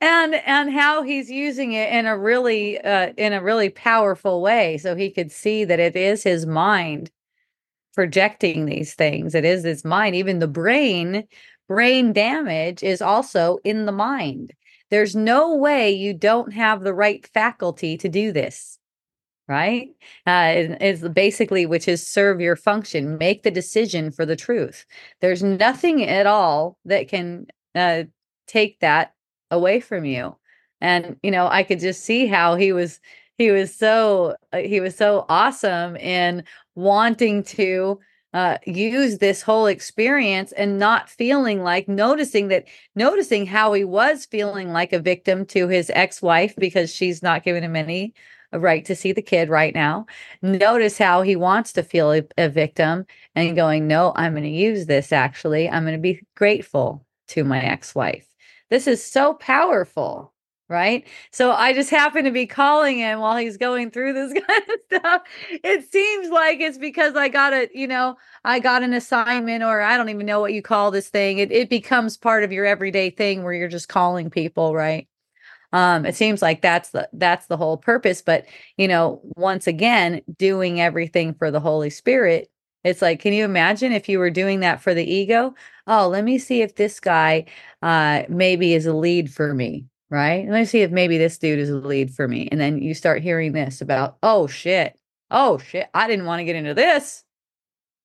and and how he's using it in a really uh, in a really powerful way, so he could see that it is his mind projecting these things. It is his mind. Even the brain, brain damage is also in the mind. There's no way you don't have the right faculty to do this right? Uh, is basically which is serve your function, make the decision for the truth. There's nothing at all that can uh, take that away from you. And you know, I could just see how he was he was so uh, he was so awesome in wanting to uh, use this whole experience and not feeling like noticing that noticing how he was feeling like a victim to his ex-wife because she's not giving him any right to see the kid right now. Notice how he wants to feel a, a victim and going, No, I'm going to use this actually. I'm going to be grateful to my ex wife. This is so powerful. Right. So I just happen to be calling him while he's going through this [laughs] kind of stuff. It seems like it's because I got a, you know, I got an assignment or I don't even know what you call this thing. It, it becomes part of your everyday thing where you're just calling people. Right um it seems like that's the that's the whole purpose but you know once again doing everything for the holy spirit it's like can you imagine if you were doing that for the ego oh let me see if this guy uh maybe is a lead for me right? Let me see if maybe this dude is a lead for me and then you start hearing this about oh shit. Oh shit. I didn't want to get into this.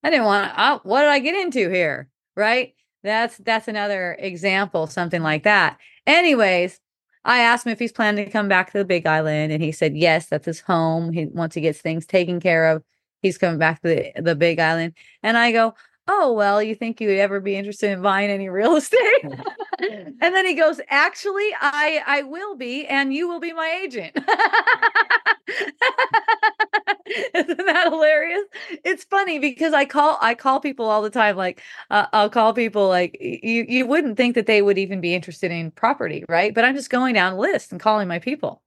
I didn't want to oh, uh, what did i get into here? Right? That's that's another example something like that. Anyways I asked him if he's planning to come back to the Big Island, and he said yes, that's his home. He once he gets things taken care of, he's coming back to the, the Big Island. And I go, oh well, you think you would ever be interested in buying any real [laughs] estate? [laughs] and then he goes, actually, I I will be, and you will be my agent. [laughs] Isn't that hilarious? It's funny because I call I call people all the time. Like uh, I'll call people like you you wouldn't think that they would even be interested in property, right? But I'm just going down the list and calling my people.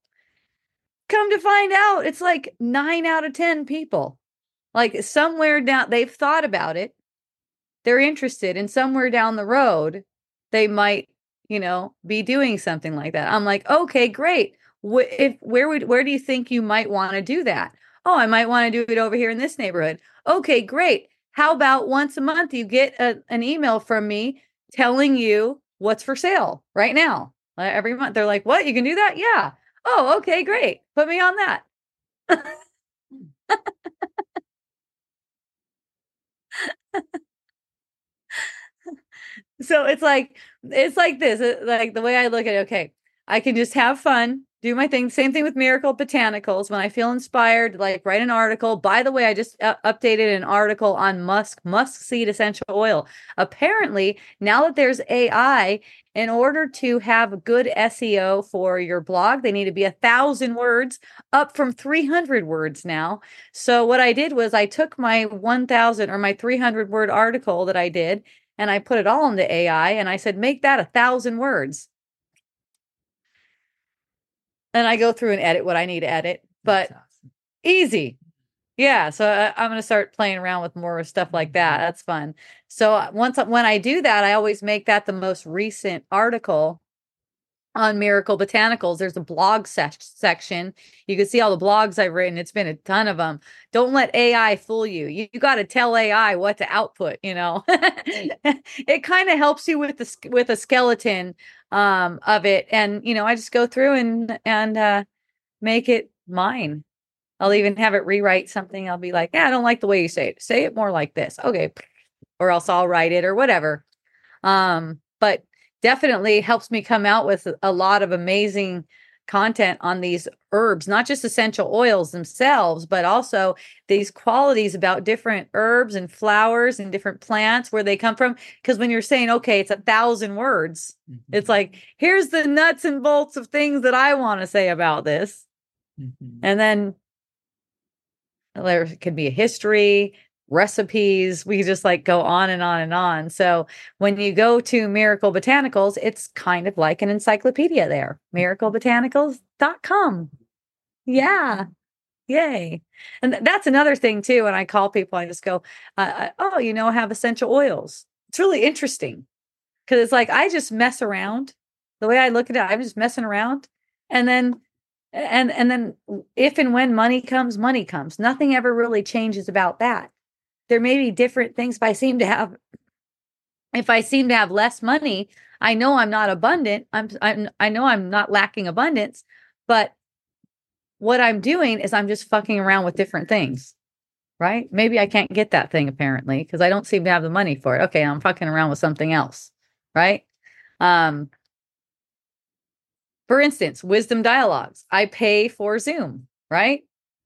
Come to find out, it's like nine out of ten people. Like somewhere down, they've thought about it. They're interested, and somewhere down the road, they might, you know, be doing something like that. I'm like, okay, great. Wh- if where would where do you think you might want to do that? Oh, I might want to do it over here in this neighborhood. Okay, great. How about once a month you get a, an email from me telling you what's for sale right now? Uh, every month they're like, "What? You can do that?" Yeah. Oh, okay, great. Put me on that. [laughs] so it's like it's like this uh, like the way i look at it okay i can just have fun do my thing same thing with miracle botanicals when i feel inspired like write an article by the way i just uh, updated an article on musk musk seed essential oil apparently now that there's ai in order to have good seo for your blog they need to be a thousand words up from 300 words now so what i did was i took my 1000 or my 300 word article that i did and I put it all into AI and I said, make that a thousand words. And I go through and edit what I need to edit, but awesome. easy. Yeah. So I, I'm going to start playing around with more stuff like that. That's fun. So uh, once, when I do that, I always make that the most recent article on Miracle Botanicals. There's a blog se- section. You can see all the blogs I've written. It's been a ton of them. Don't let AI fool you. You, you got to tell AI what to output, you know. [laughs] it kind of helps you with the with a skeleton um of it and you know, I just go through and and uh make it mine. I'll even have it rewrite something. I'll be like, yeah, I don't like the way you say it. Say it more like this. Okay. Or else I'll write it or whatever. Um, but definitely helps me come out with a lot of amazing content on these herbs, not just essential oils themselves, but also these qualities about different herbs and flowers and different plants where they come from. Because when you're saying, okay, it's a thousand words, it's like, here's the nuts and bolts of things that I want to say about this. Mhm. And then there could be a history, recipes. We just like go on and on and on. So when you go to Miracle Botanicals, it's kind of like an encyclopedia there. Miraclebotanicals.com. Yeah. Yay. And that's another thing too. When I call people, I just go, uh, oh, you know, I have essential oils. It's really interesting because it's like I just mess around. The way I look at it, I'm just messing around. And then and and then if and when money comes money comes nothing ever really changes about that there may be different things but i seem to have if i seem to have less money i know i'm not abundant i'm, I'm i know i'm not lacking abundance but what i'm doing is i'm just fucking around with different things right maybe i can't get that thing apparently because i don't seem to have the money for it okay i'm fucking around with something else right um for instance, wisdom dialogues. I pay for Zoom, right?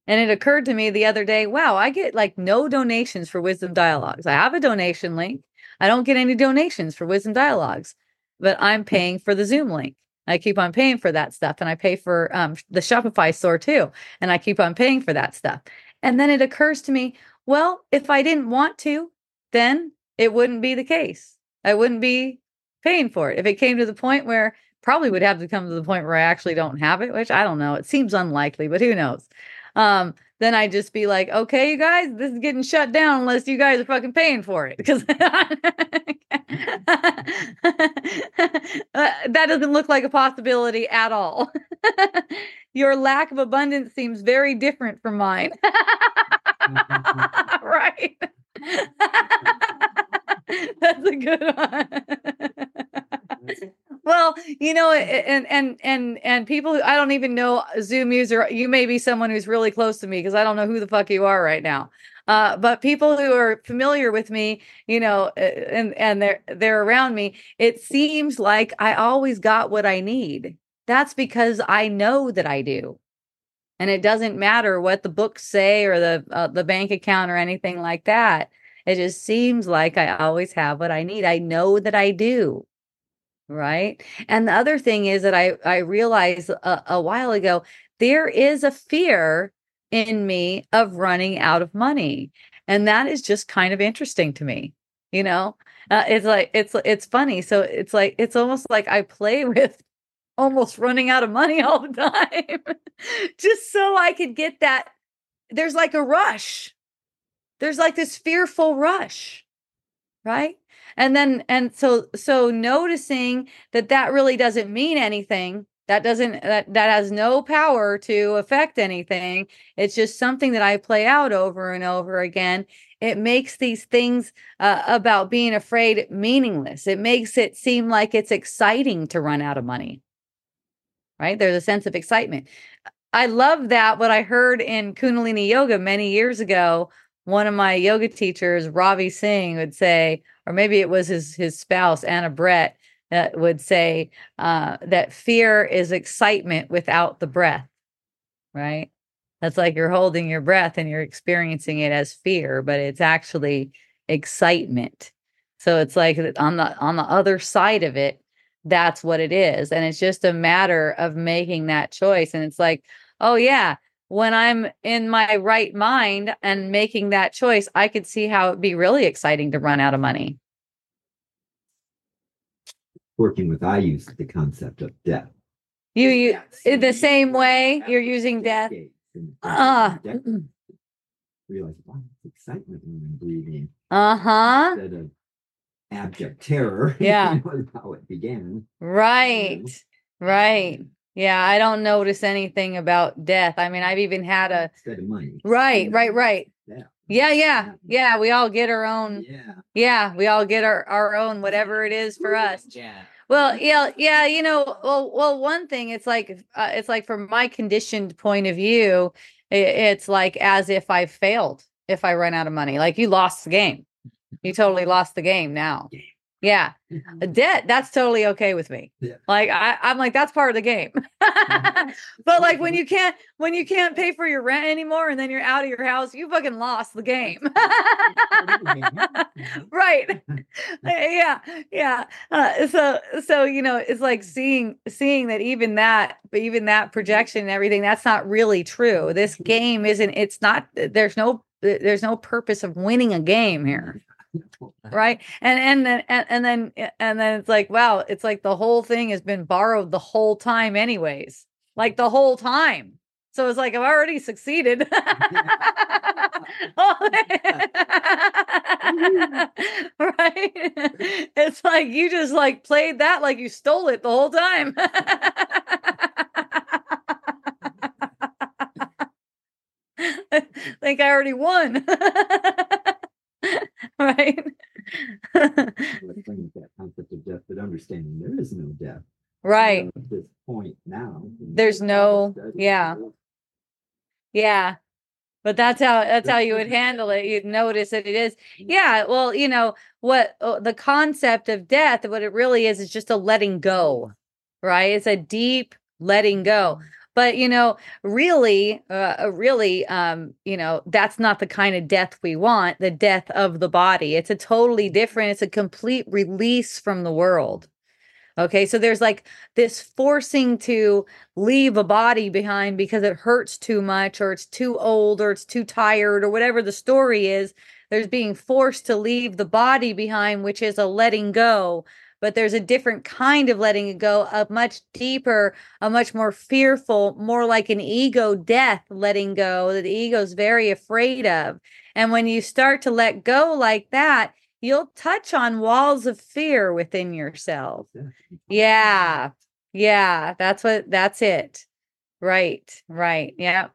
And it occurred to me the other day, wow, I get like no donations for wisdom dialogues. I have a donation link. I don't get any donations for wisdom dialogues, but I'm paying for the Zoom link. I keep on paying for that stuff and I pay for um, the Shopify store too. And I keep on paying for that stuff. And then it occurs to me, well, if I didn't want to, then it wouldn't be the case. I wouldn't be paying for it. If it came to the point where probably would have to come to the point where I actually don't have it, which I don't know. It seems unlikely, but who knows? Um, then I'd just be like, okay, you guys, this is getting shut down unless you guys are fucking paying for it. Because [laughs] [laughs] that doesn't look like a possibility at all. [laughs] Your lack of abundance seems very different from mine. right. That's a good one. Well, you know, and and and and people who I don't even know Zoom user, you may be someone who's really close to me because I don't know who the fuck you are right now. Uh, but people who are familiar with me, you know, and and they're they're around me, it seems like I always got what I need. That's because I know that I do. And it doesn't matter what the books say or the uh, the bank account or anything like that. It just seems like I always have what I need. I know that I do. Right. And the other thing is that I, I realized a, a while ago, there is a fear in me of running out of money. And that is just kind of interesting to me. You know, uh, it's like, it's, it's funny. So it's like, it's almost like I play [laughs] with almost running out of money all the time [laughs] just so I could get that. There's like a rush. There's like this fearful rush. Right and then and so so noticing that that really doesn't mean anything that doesn't that that has no power to affect anything it's just something that i play out over and over again it makes these things uh, about being afraid meaningless. It makes it seem like it's exciting to run out of money. Right? There's a sense of excitement. I love that what i heard in kundalini yoga many years ago one of my yoga teachers ravi singh would say or maybe it was his his spouse Ana Brett that would say uh, that fear is excitement without the breath, right? That's like you're holding your breath and you're experiencing it as fear, but it's actually excitement. So it's like on the on the other side of it, that's what it is, and it's just a matter of making that choice. And it's like, oh yeah, when I'm in my right mind and making that choice, I could see how it'd be really exciting to run out of money. Working with, I use the concept of death. You you in the same way you're using death. Ah. Uh, realize, wow, it's excitement when I'm breathing Uh huh. instead of abject terror. [laughs] Yeah. you how it began. Right. Right. Yeah. I don't notice anything about death. I mean, I've even had a Instead of money. right, right, right. Yeah. Yeah, yeah, yeah. We all get our own. Yeah. Yeah, we all get our our own whatever it is for us. Yeah. Well, yeah, yeah, you know, well, well, one thing it's like uh, it's like from my conditioned point of view, i- it's like as if I failed if I run out of money. Like you lost the game. You totally lost the game now. Yeah. A debt, that's totally okay with me. Yeah. Like I, I'm like, that's part of the game. [laughs] but like when you can't when you can't pay for your rent anymore and then you're out of your house, you fucking lost the game. [laughs] right. [laughs] yeah. Yeah. Uh, so so you know, it's like seeing seeing that even that, but even that projection and everything, that's not really true. This game isn't, it's not there's no there's no purpose of winning a game here [laughs] right? And and then and, and then eh, and then it's like wow it's like the whole thing has been borrowed the whole time anyways. Like the whole time. So it's like i've already succeeded. [laughs] Right? It's like you just like played that like you stole it the whole time. [laughs] Think i already won [laughs] right Bring that concept of death, but understanding there is no death. right At this point now. There's no- yeah. Yeah. But that's how that's how you would handle it. You'd notice that it is. Yeah, well, you know, what uh, the concept of death, what it really is is just a letting go. Right? It's a deep letting go. But, you know, really uh, uh, really um, you know, that's not the kind of death we want, the death of the body. It's a totally different, it's a complete release from the world. Okay? So there's like this forcing to leave a body behind because it hurts too much or it's too old or it's too tired or whatever the story is there's being forced to leave the body behind which is a letting go but there's a different kind of letting it go a much deeper a much more fearful more like an ego death letting go that the ego's very afraid of and when you start to let go like that you'll touch on walls of fear within yourself yeah. Yeah, that's what that's it. Right. Right. Yeah.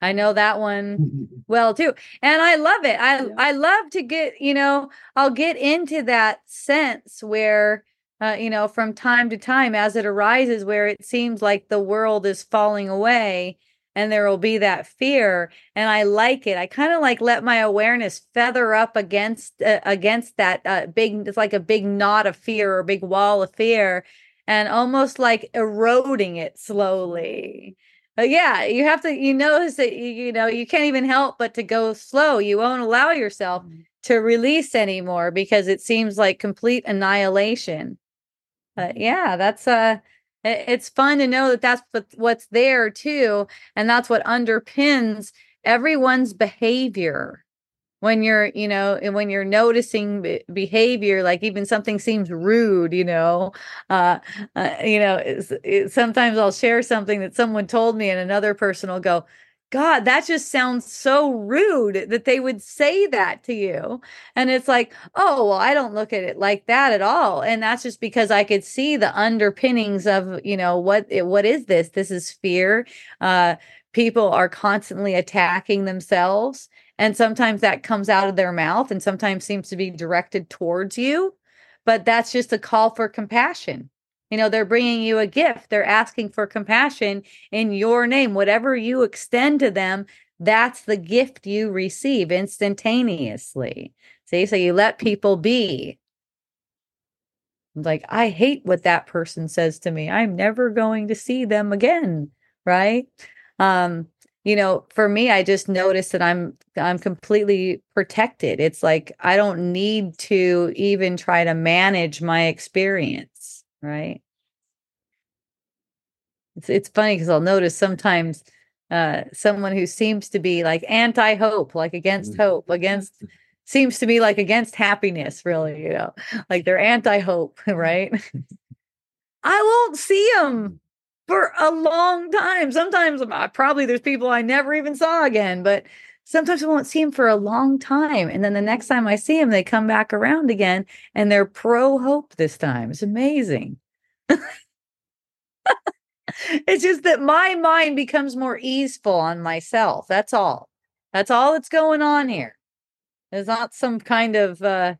I know that one [laughs] well too. And I love it. I Yeah. I love to get, you know, I'll get into that sense where uh, you know, from time to time as it arises where it seems like the world is falling away and there will be that fear and I like it. I kind of like let my awareness feather up against uh, against that uh, big it's like a big knot of fear or big wall of fear and almost like eroding it slowly. But yeah, you have to you notice that you, you know, you can't even help but to go slow. You won't allow yourself mm. to release anymore because it seems like complete annihilation. But mm. yeah, that's uh i- it's fun to know that that's what, what's there too and that's what underpins everyone's behavior when you're you know and when you're noticing be- behavior like even something seems rude you know uh, uh you know it, sometimes i'll share something that someone told me and another person will go god that just sounds so rude that they would say that to you. And it's like oh well i don't look at it like that at all. And that's just because i could see the underpinnings of you know what what is this? This is fear. Uh people are constantly attacking themselves and sometimes that comes out of their mouth and sometimes seems to be directed towards you but that's just a call for compassion. You know they're bringing you a gift. They're asking for compassion in your name. Whatever you extend to them that's the gift you receive instantaneously. See so you let people be. Like i hate what that person says to me. I'm never going to see them again right? Um you know for me i just notice that i'm i'm completely protected. It's like i don't need to even try to manage my experience right? It's it's funny because i'll notice sometimes uh someone who seems to be like anti-hope like against hope against seems to be like against happiness really you know? Like they're anti-hope [laughs] right? [laughs] I won't see them for a long time. Sometimes uh, probably there's people i never even saw again but sometimes i won't see them for a long time and then the next time i see them they come back around again and they're pro hope this time. It's amazing. [laughs] It's just that my mind becomes more easeful on myself that's all. That's all that's going on here. There's not some kind of uh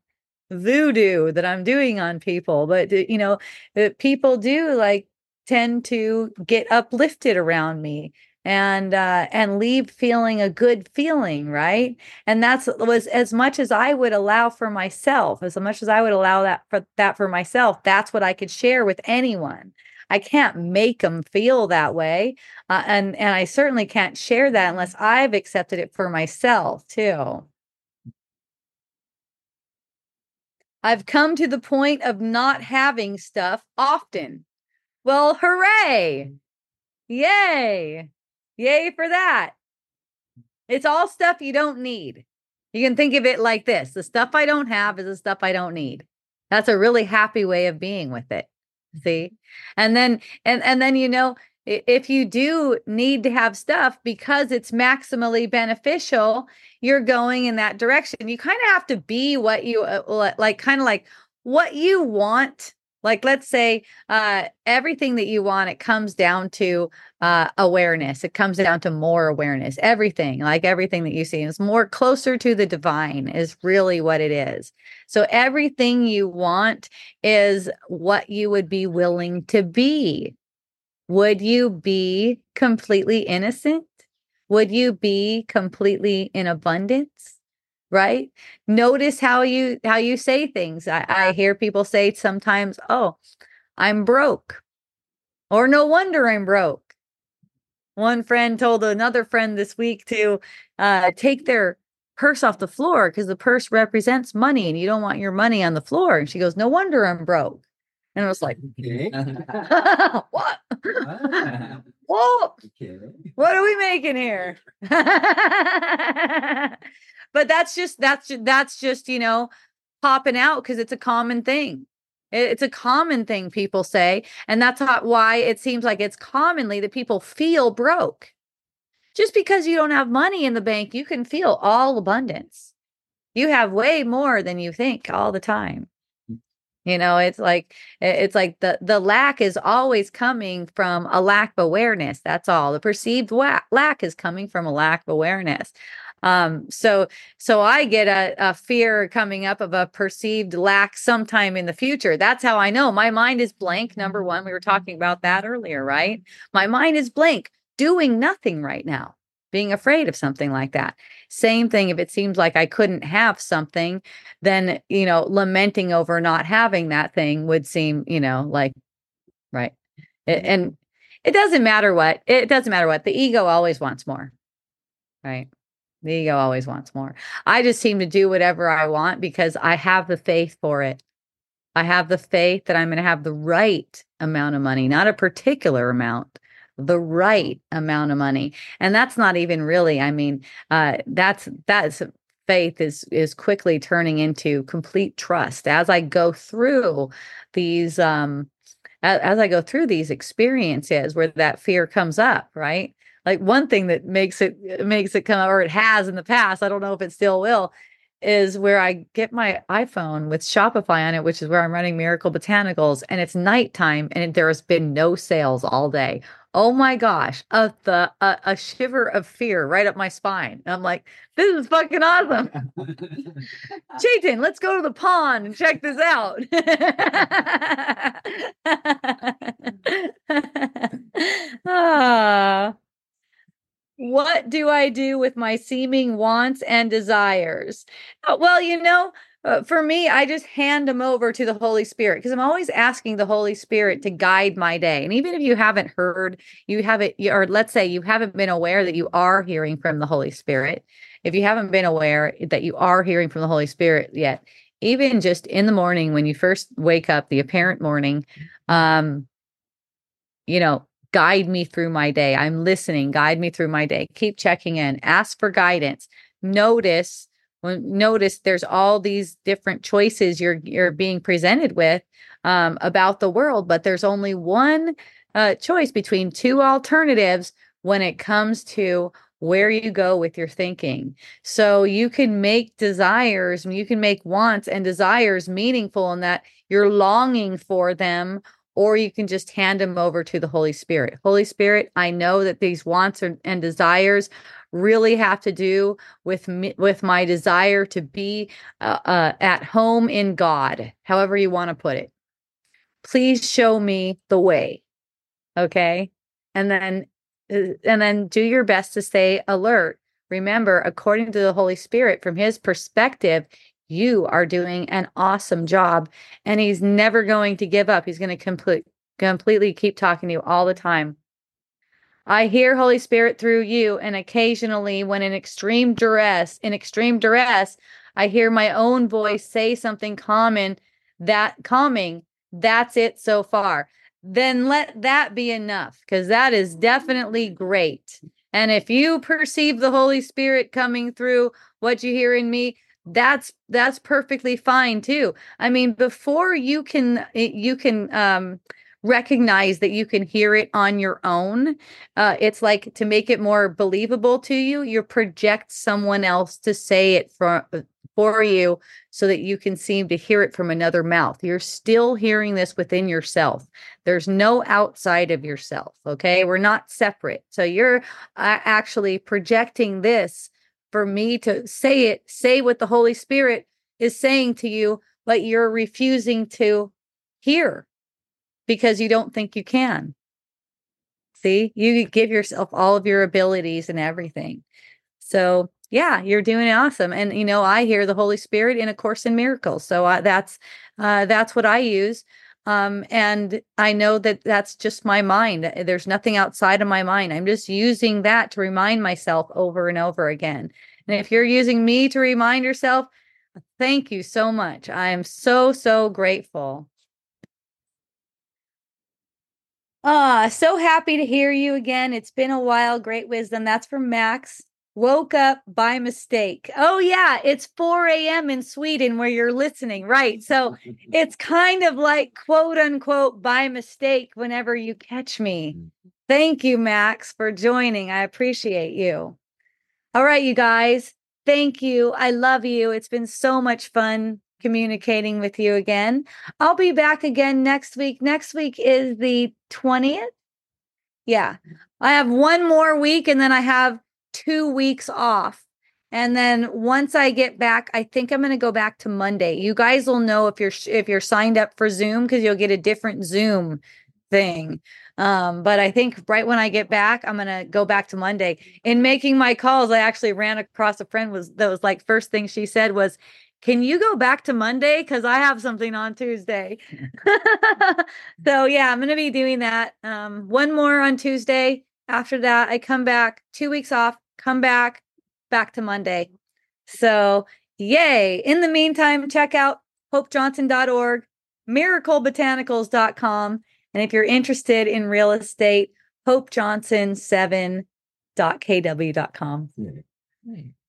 voodoo that i'm doing on people but uh, you know people do like tend to get uplifted around me and uh and leave feeling a good feeling right? And that's was as much as i would allow for myself as much as i would allow that for that for myself that's what i could share with anyone. I can't make them feel that way uh, and and i certainly can't share that unless i've accepted it for myself too. I've come to the point of not having stuff often. Well, hooray! Yay! Yay for that. It's all stuff you don't need. You can think of it like this the stuff I don't have is the stuff I don't need. That's a really happy way of being with it. See? And then, and, and then, you know, if you do need to have stuff because it's maximally beneficial, you're going in that direction. You kind of have to be what you uh, like, kind of like what you want. Like, let's say uh, everything that you want, it comes down to uh, awareness. It comes down to more awareness. Everything, like everything that you see, is more closer to the divine, is really what it is. So, everything you want is what you would be willing to be. Would you be completely innocent? would you be completely in abundance right notice how you how you say things I, I hear people say sometimes oh i'm broke or no wonder i'm broke one friend told another friend this week to uh, take their purse off the floor because the purse represents money and you don't want your money on the floor and she goes no wonder i'm broke and I was like, okay. [laughs] what? Ah. [laughs] Okay. What are we making here? [laughs] but that's just that's just, that's just, you know, popping out because it's a common thing. It's a common thing people say. And that's why it seems like it's commonly that people feel broke. Just because you don't have money in the bank, you can feel all abundance. You have way more than you think all the time hmm. you know it's like it's like the the lack is always coming from a lack of awareness that's all the perceived lack is coming from a lack of awareness um so so i get a, a fear coming up of a perceived lack sometime in the future that's how i know my mind is blank number one we were talking about that earlier right my mind is blank doing nothing right now being afraid of something like that. Same thing if it seems like I couldn't have something, then, you know, lamenting over not having that thing would seem, you know, like, right. It, and it doesn't matter what, it doesn't matter what. The ego always wants more, right? The ego always wants more. I just seem to do whatever I want because I have the faith for it. I have the faith that I'm going to have the right amount of money, not a particular amount the right amount of money and that's not even really i mean uh that's that's faith is is quickly turning into complete trust as i go through these um as, as i go through these experiences where that fear comes up right like one thing that makes it makes it come or it has in the past i don't know if it still will is where I get my iPhone with Shopify on it, which is where I'm running Miracle Botanicals, and it's nighttime and there has been no sales all day. Oh my gosh, a the a, a shiver of fear right up my spine. I'm like, this is fucking awesome. [laughs] Chaitin, let's go to the pond and check this out. [laughs] [laughs] ah. What do I do with my seeming wants and desires? Uh, well, you know, uh, for me, I just hand them over to the Holy Spirit because I'm always asking the Holy Spirit to guide my day. And even if you haven't heard, you haven't, or let's say you haven't been aware that you are hearing from the Holy Spirit, if you haven't been aware that you are hearing from the Holy Spirit yet, even just in the morning when you first wake up, the apparent morning, um, you know, guide me through my day. I'm listening, guide me through my day. Keep checking in, ask for guidance. Notice when notice there's all these different choices you're you're being presented with um, about the world, but there's only one uh, choice between two alternatives when it comes to where you go with your thinking. So you can make desires, you can make wants and desires meaningful in that you're longing for them or you can just hand them over to the Holy Spirit. Holy Spirit, I know that these wants and desires really have to do with me, with my desire to be uh, uh, at home in God, however you want to put it. Please show me the way. Okay? And then uh, and then do your best to stay alert. Remember, according to the Holy Spirit, from his perspective, you are doing an awesome job and he's never going to give up. He's going to complete completely keep talking to you all the time. I hear Holy Spirit through you and occasionally when in extreme duress, in extreme duress, I hear my own voice say something common that calming. That's it so far. Then let that be enough because that is definitely great. And if you perceive the Holy Spirit coming through what you hear in me, that's that's perfectly fine too. I mean, before you can eh, you can um recognize that you can hear it on your own. Uh, it's like to make it more believable to you, you project someone else to say it for, for you so that you can seem to hear it from another mouth. You're still hearing this within yourself. There's no outside of yourself. Okay. We're not separate. So you're uh, actually projecting this for me to say it, say what the Holy Spirit is saying to you, but you're refusing to hear because you don't think you can. See, you give yourself all of your abilities and everything. So, yeah, you're doing awesome. And you know, I hear the Holy Spirit in a course in miracles. So I, that's uh, that's what I use. Um, and I know that that's just my mind. There's nothing outside of my mind. I'm just using that to remind myself over and over again. And if you're using me to remind yourself, thank you so much. I am so so grateful. Ah, so happy to hear you again. It's been a while. Great wisdom. That's from Max. Woke up by mistake. Oh, yeah. It's 4 a.m. in Sweden where you're listening. Right. So [laughs] it's kind of like quote unquote by mistake whenever you catch me. Mm-hmm. Thank you, Max, for joining. I appreciate you. All right, you guys. Thank you. I love you. It's been so much fun communicating with you again. I'll be back again next week. Next week is the 20th. Yeah. I have one more week and then I have two weeks off. And then once I get back, I think I'm going to go back to Monday. You guys will know if you're if you're signed up for Zoom because you'll get a different Zoom thing. Um, but I think right when I get back, I'm gonna go back to Monday. In making my calls, I actually ran across a friend was that was like first thing she said was, can you go back to Monday? Because I have something on Tuesday. [laughs] so yeah, I'm gonna be doing that. Um, one more on Tuesday. After that, I come back, two weeks off, come back, back to Monday. So yay. In the meantime, check out hopejohnson.org, miraclebotanicals.com. And if you're interested in real estate, hopejohnson7.kw.com. Yeah.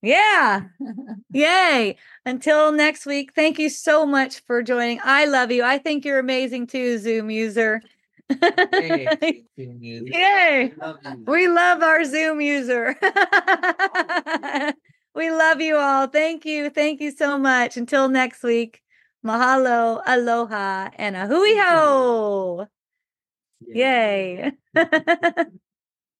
Yeah. [laughs] Yay. Until next week, thank you so much for joining. I love you. I think you're amazing too, Zoom user. Hey. [laughs] Yay. Love. We love our Zoom user. [laughs] we love you all. Thank you. Thank you so much. Until next week. Mahalo, aloha, and a hui ho. Yay. [laughs]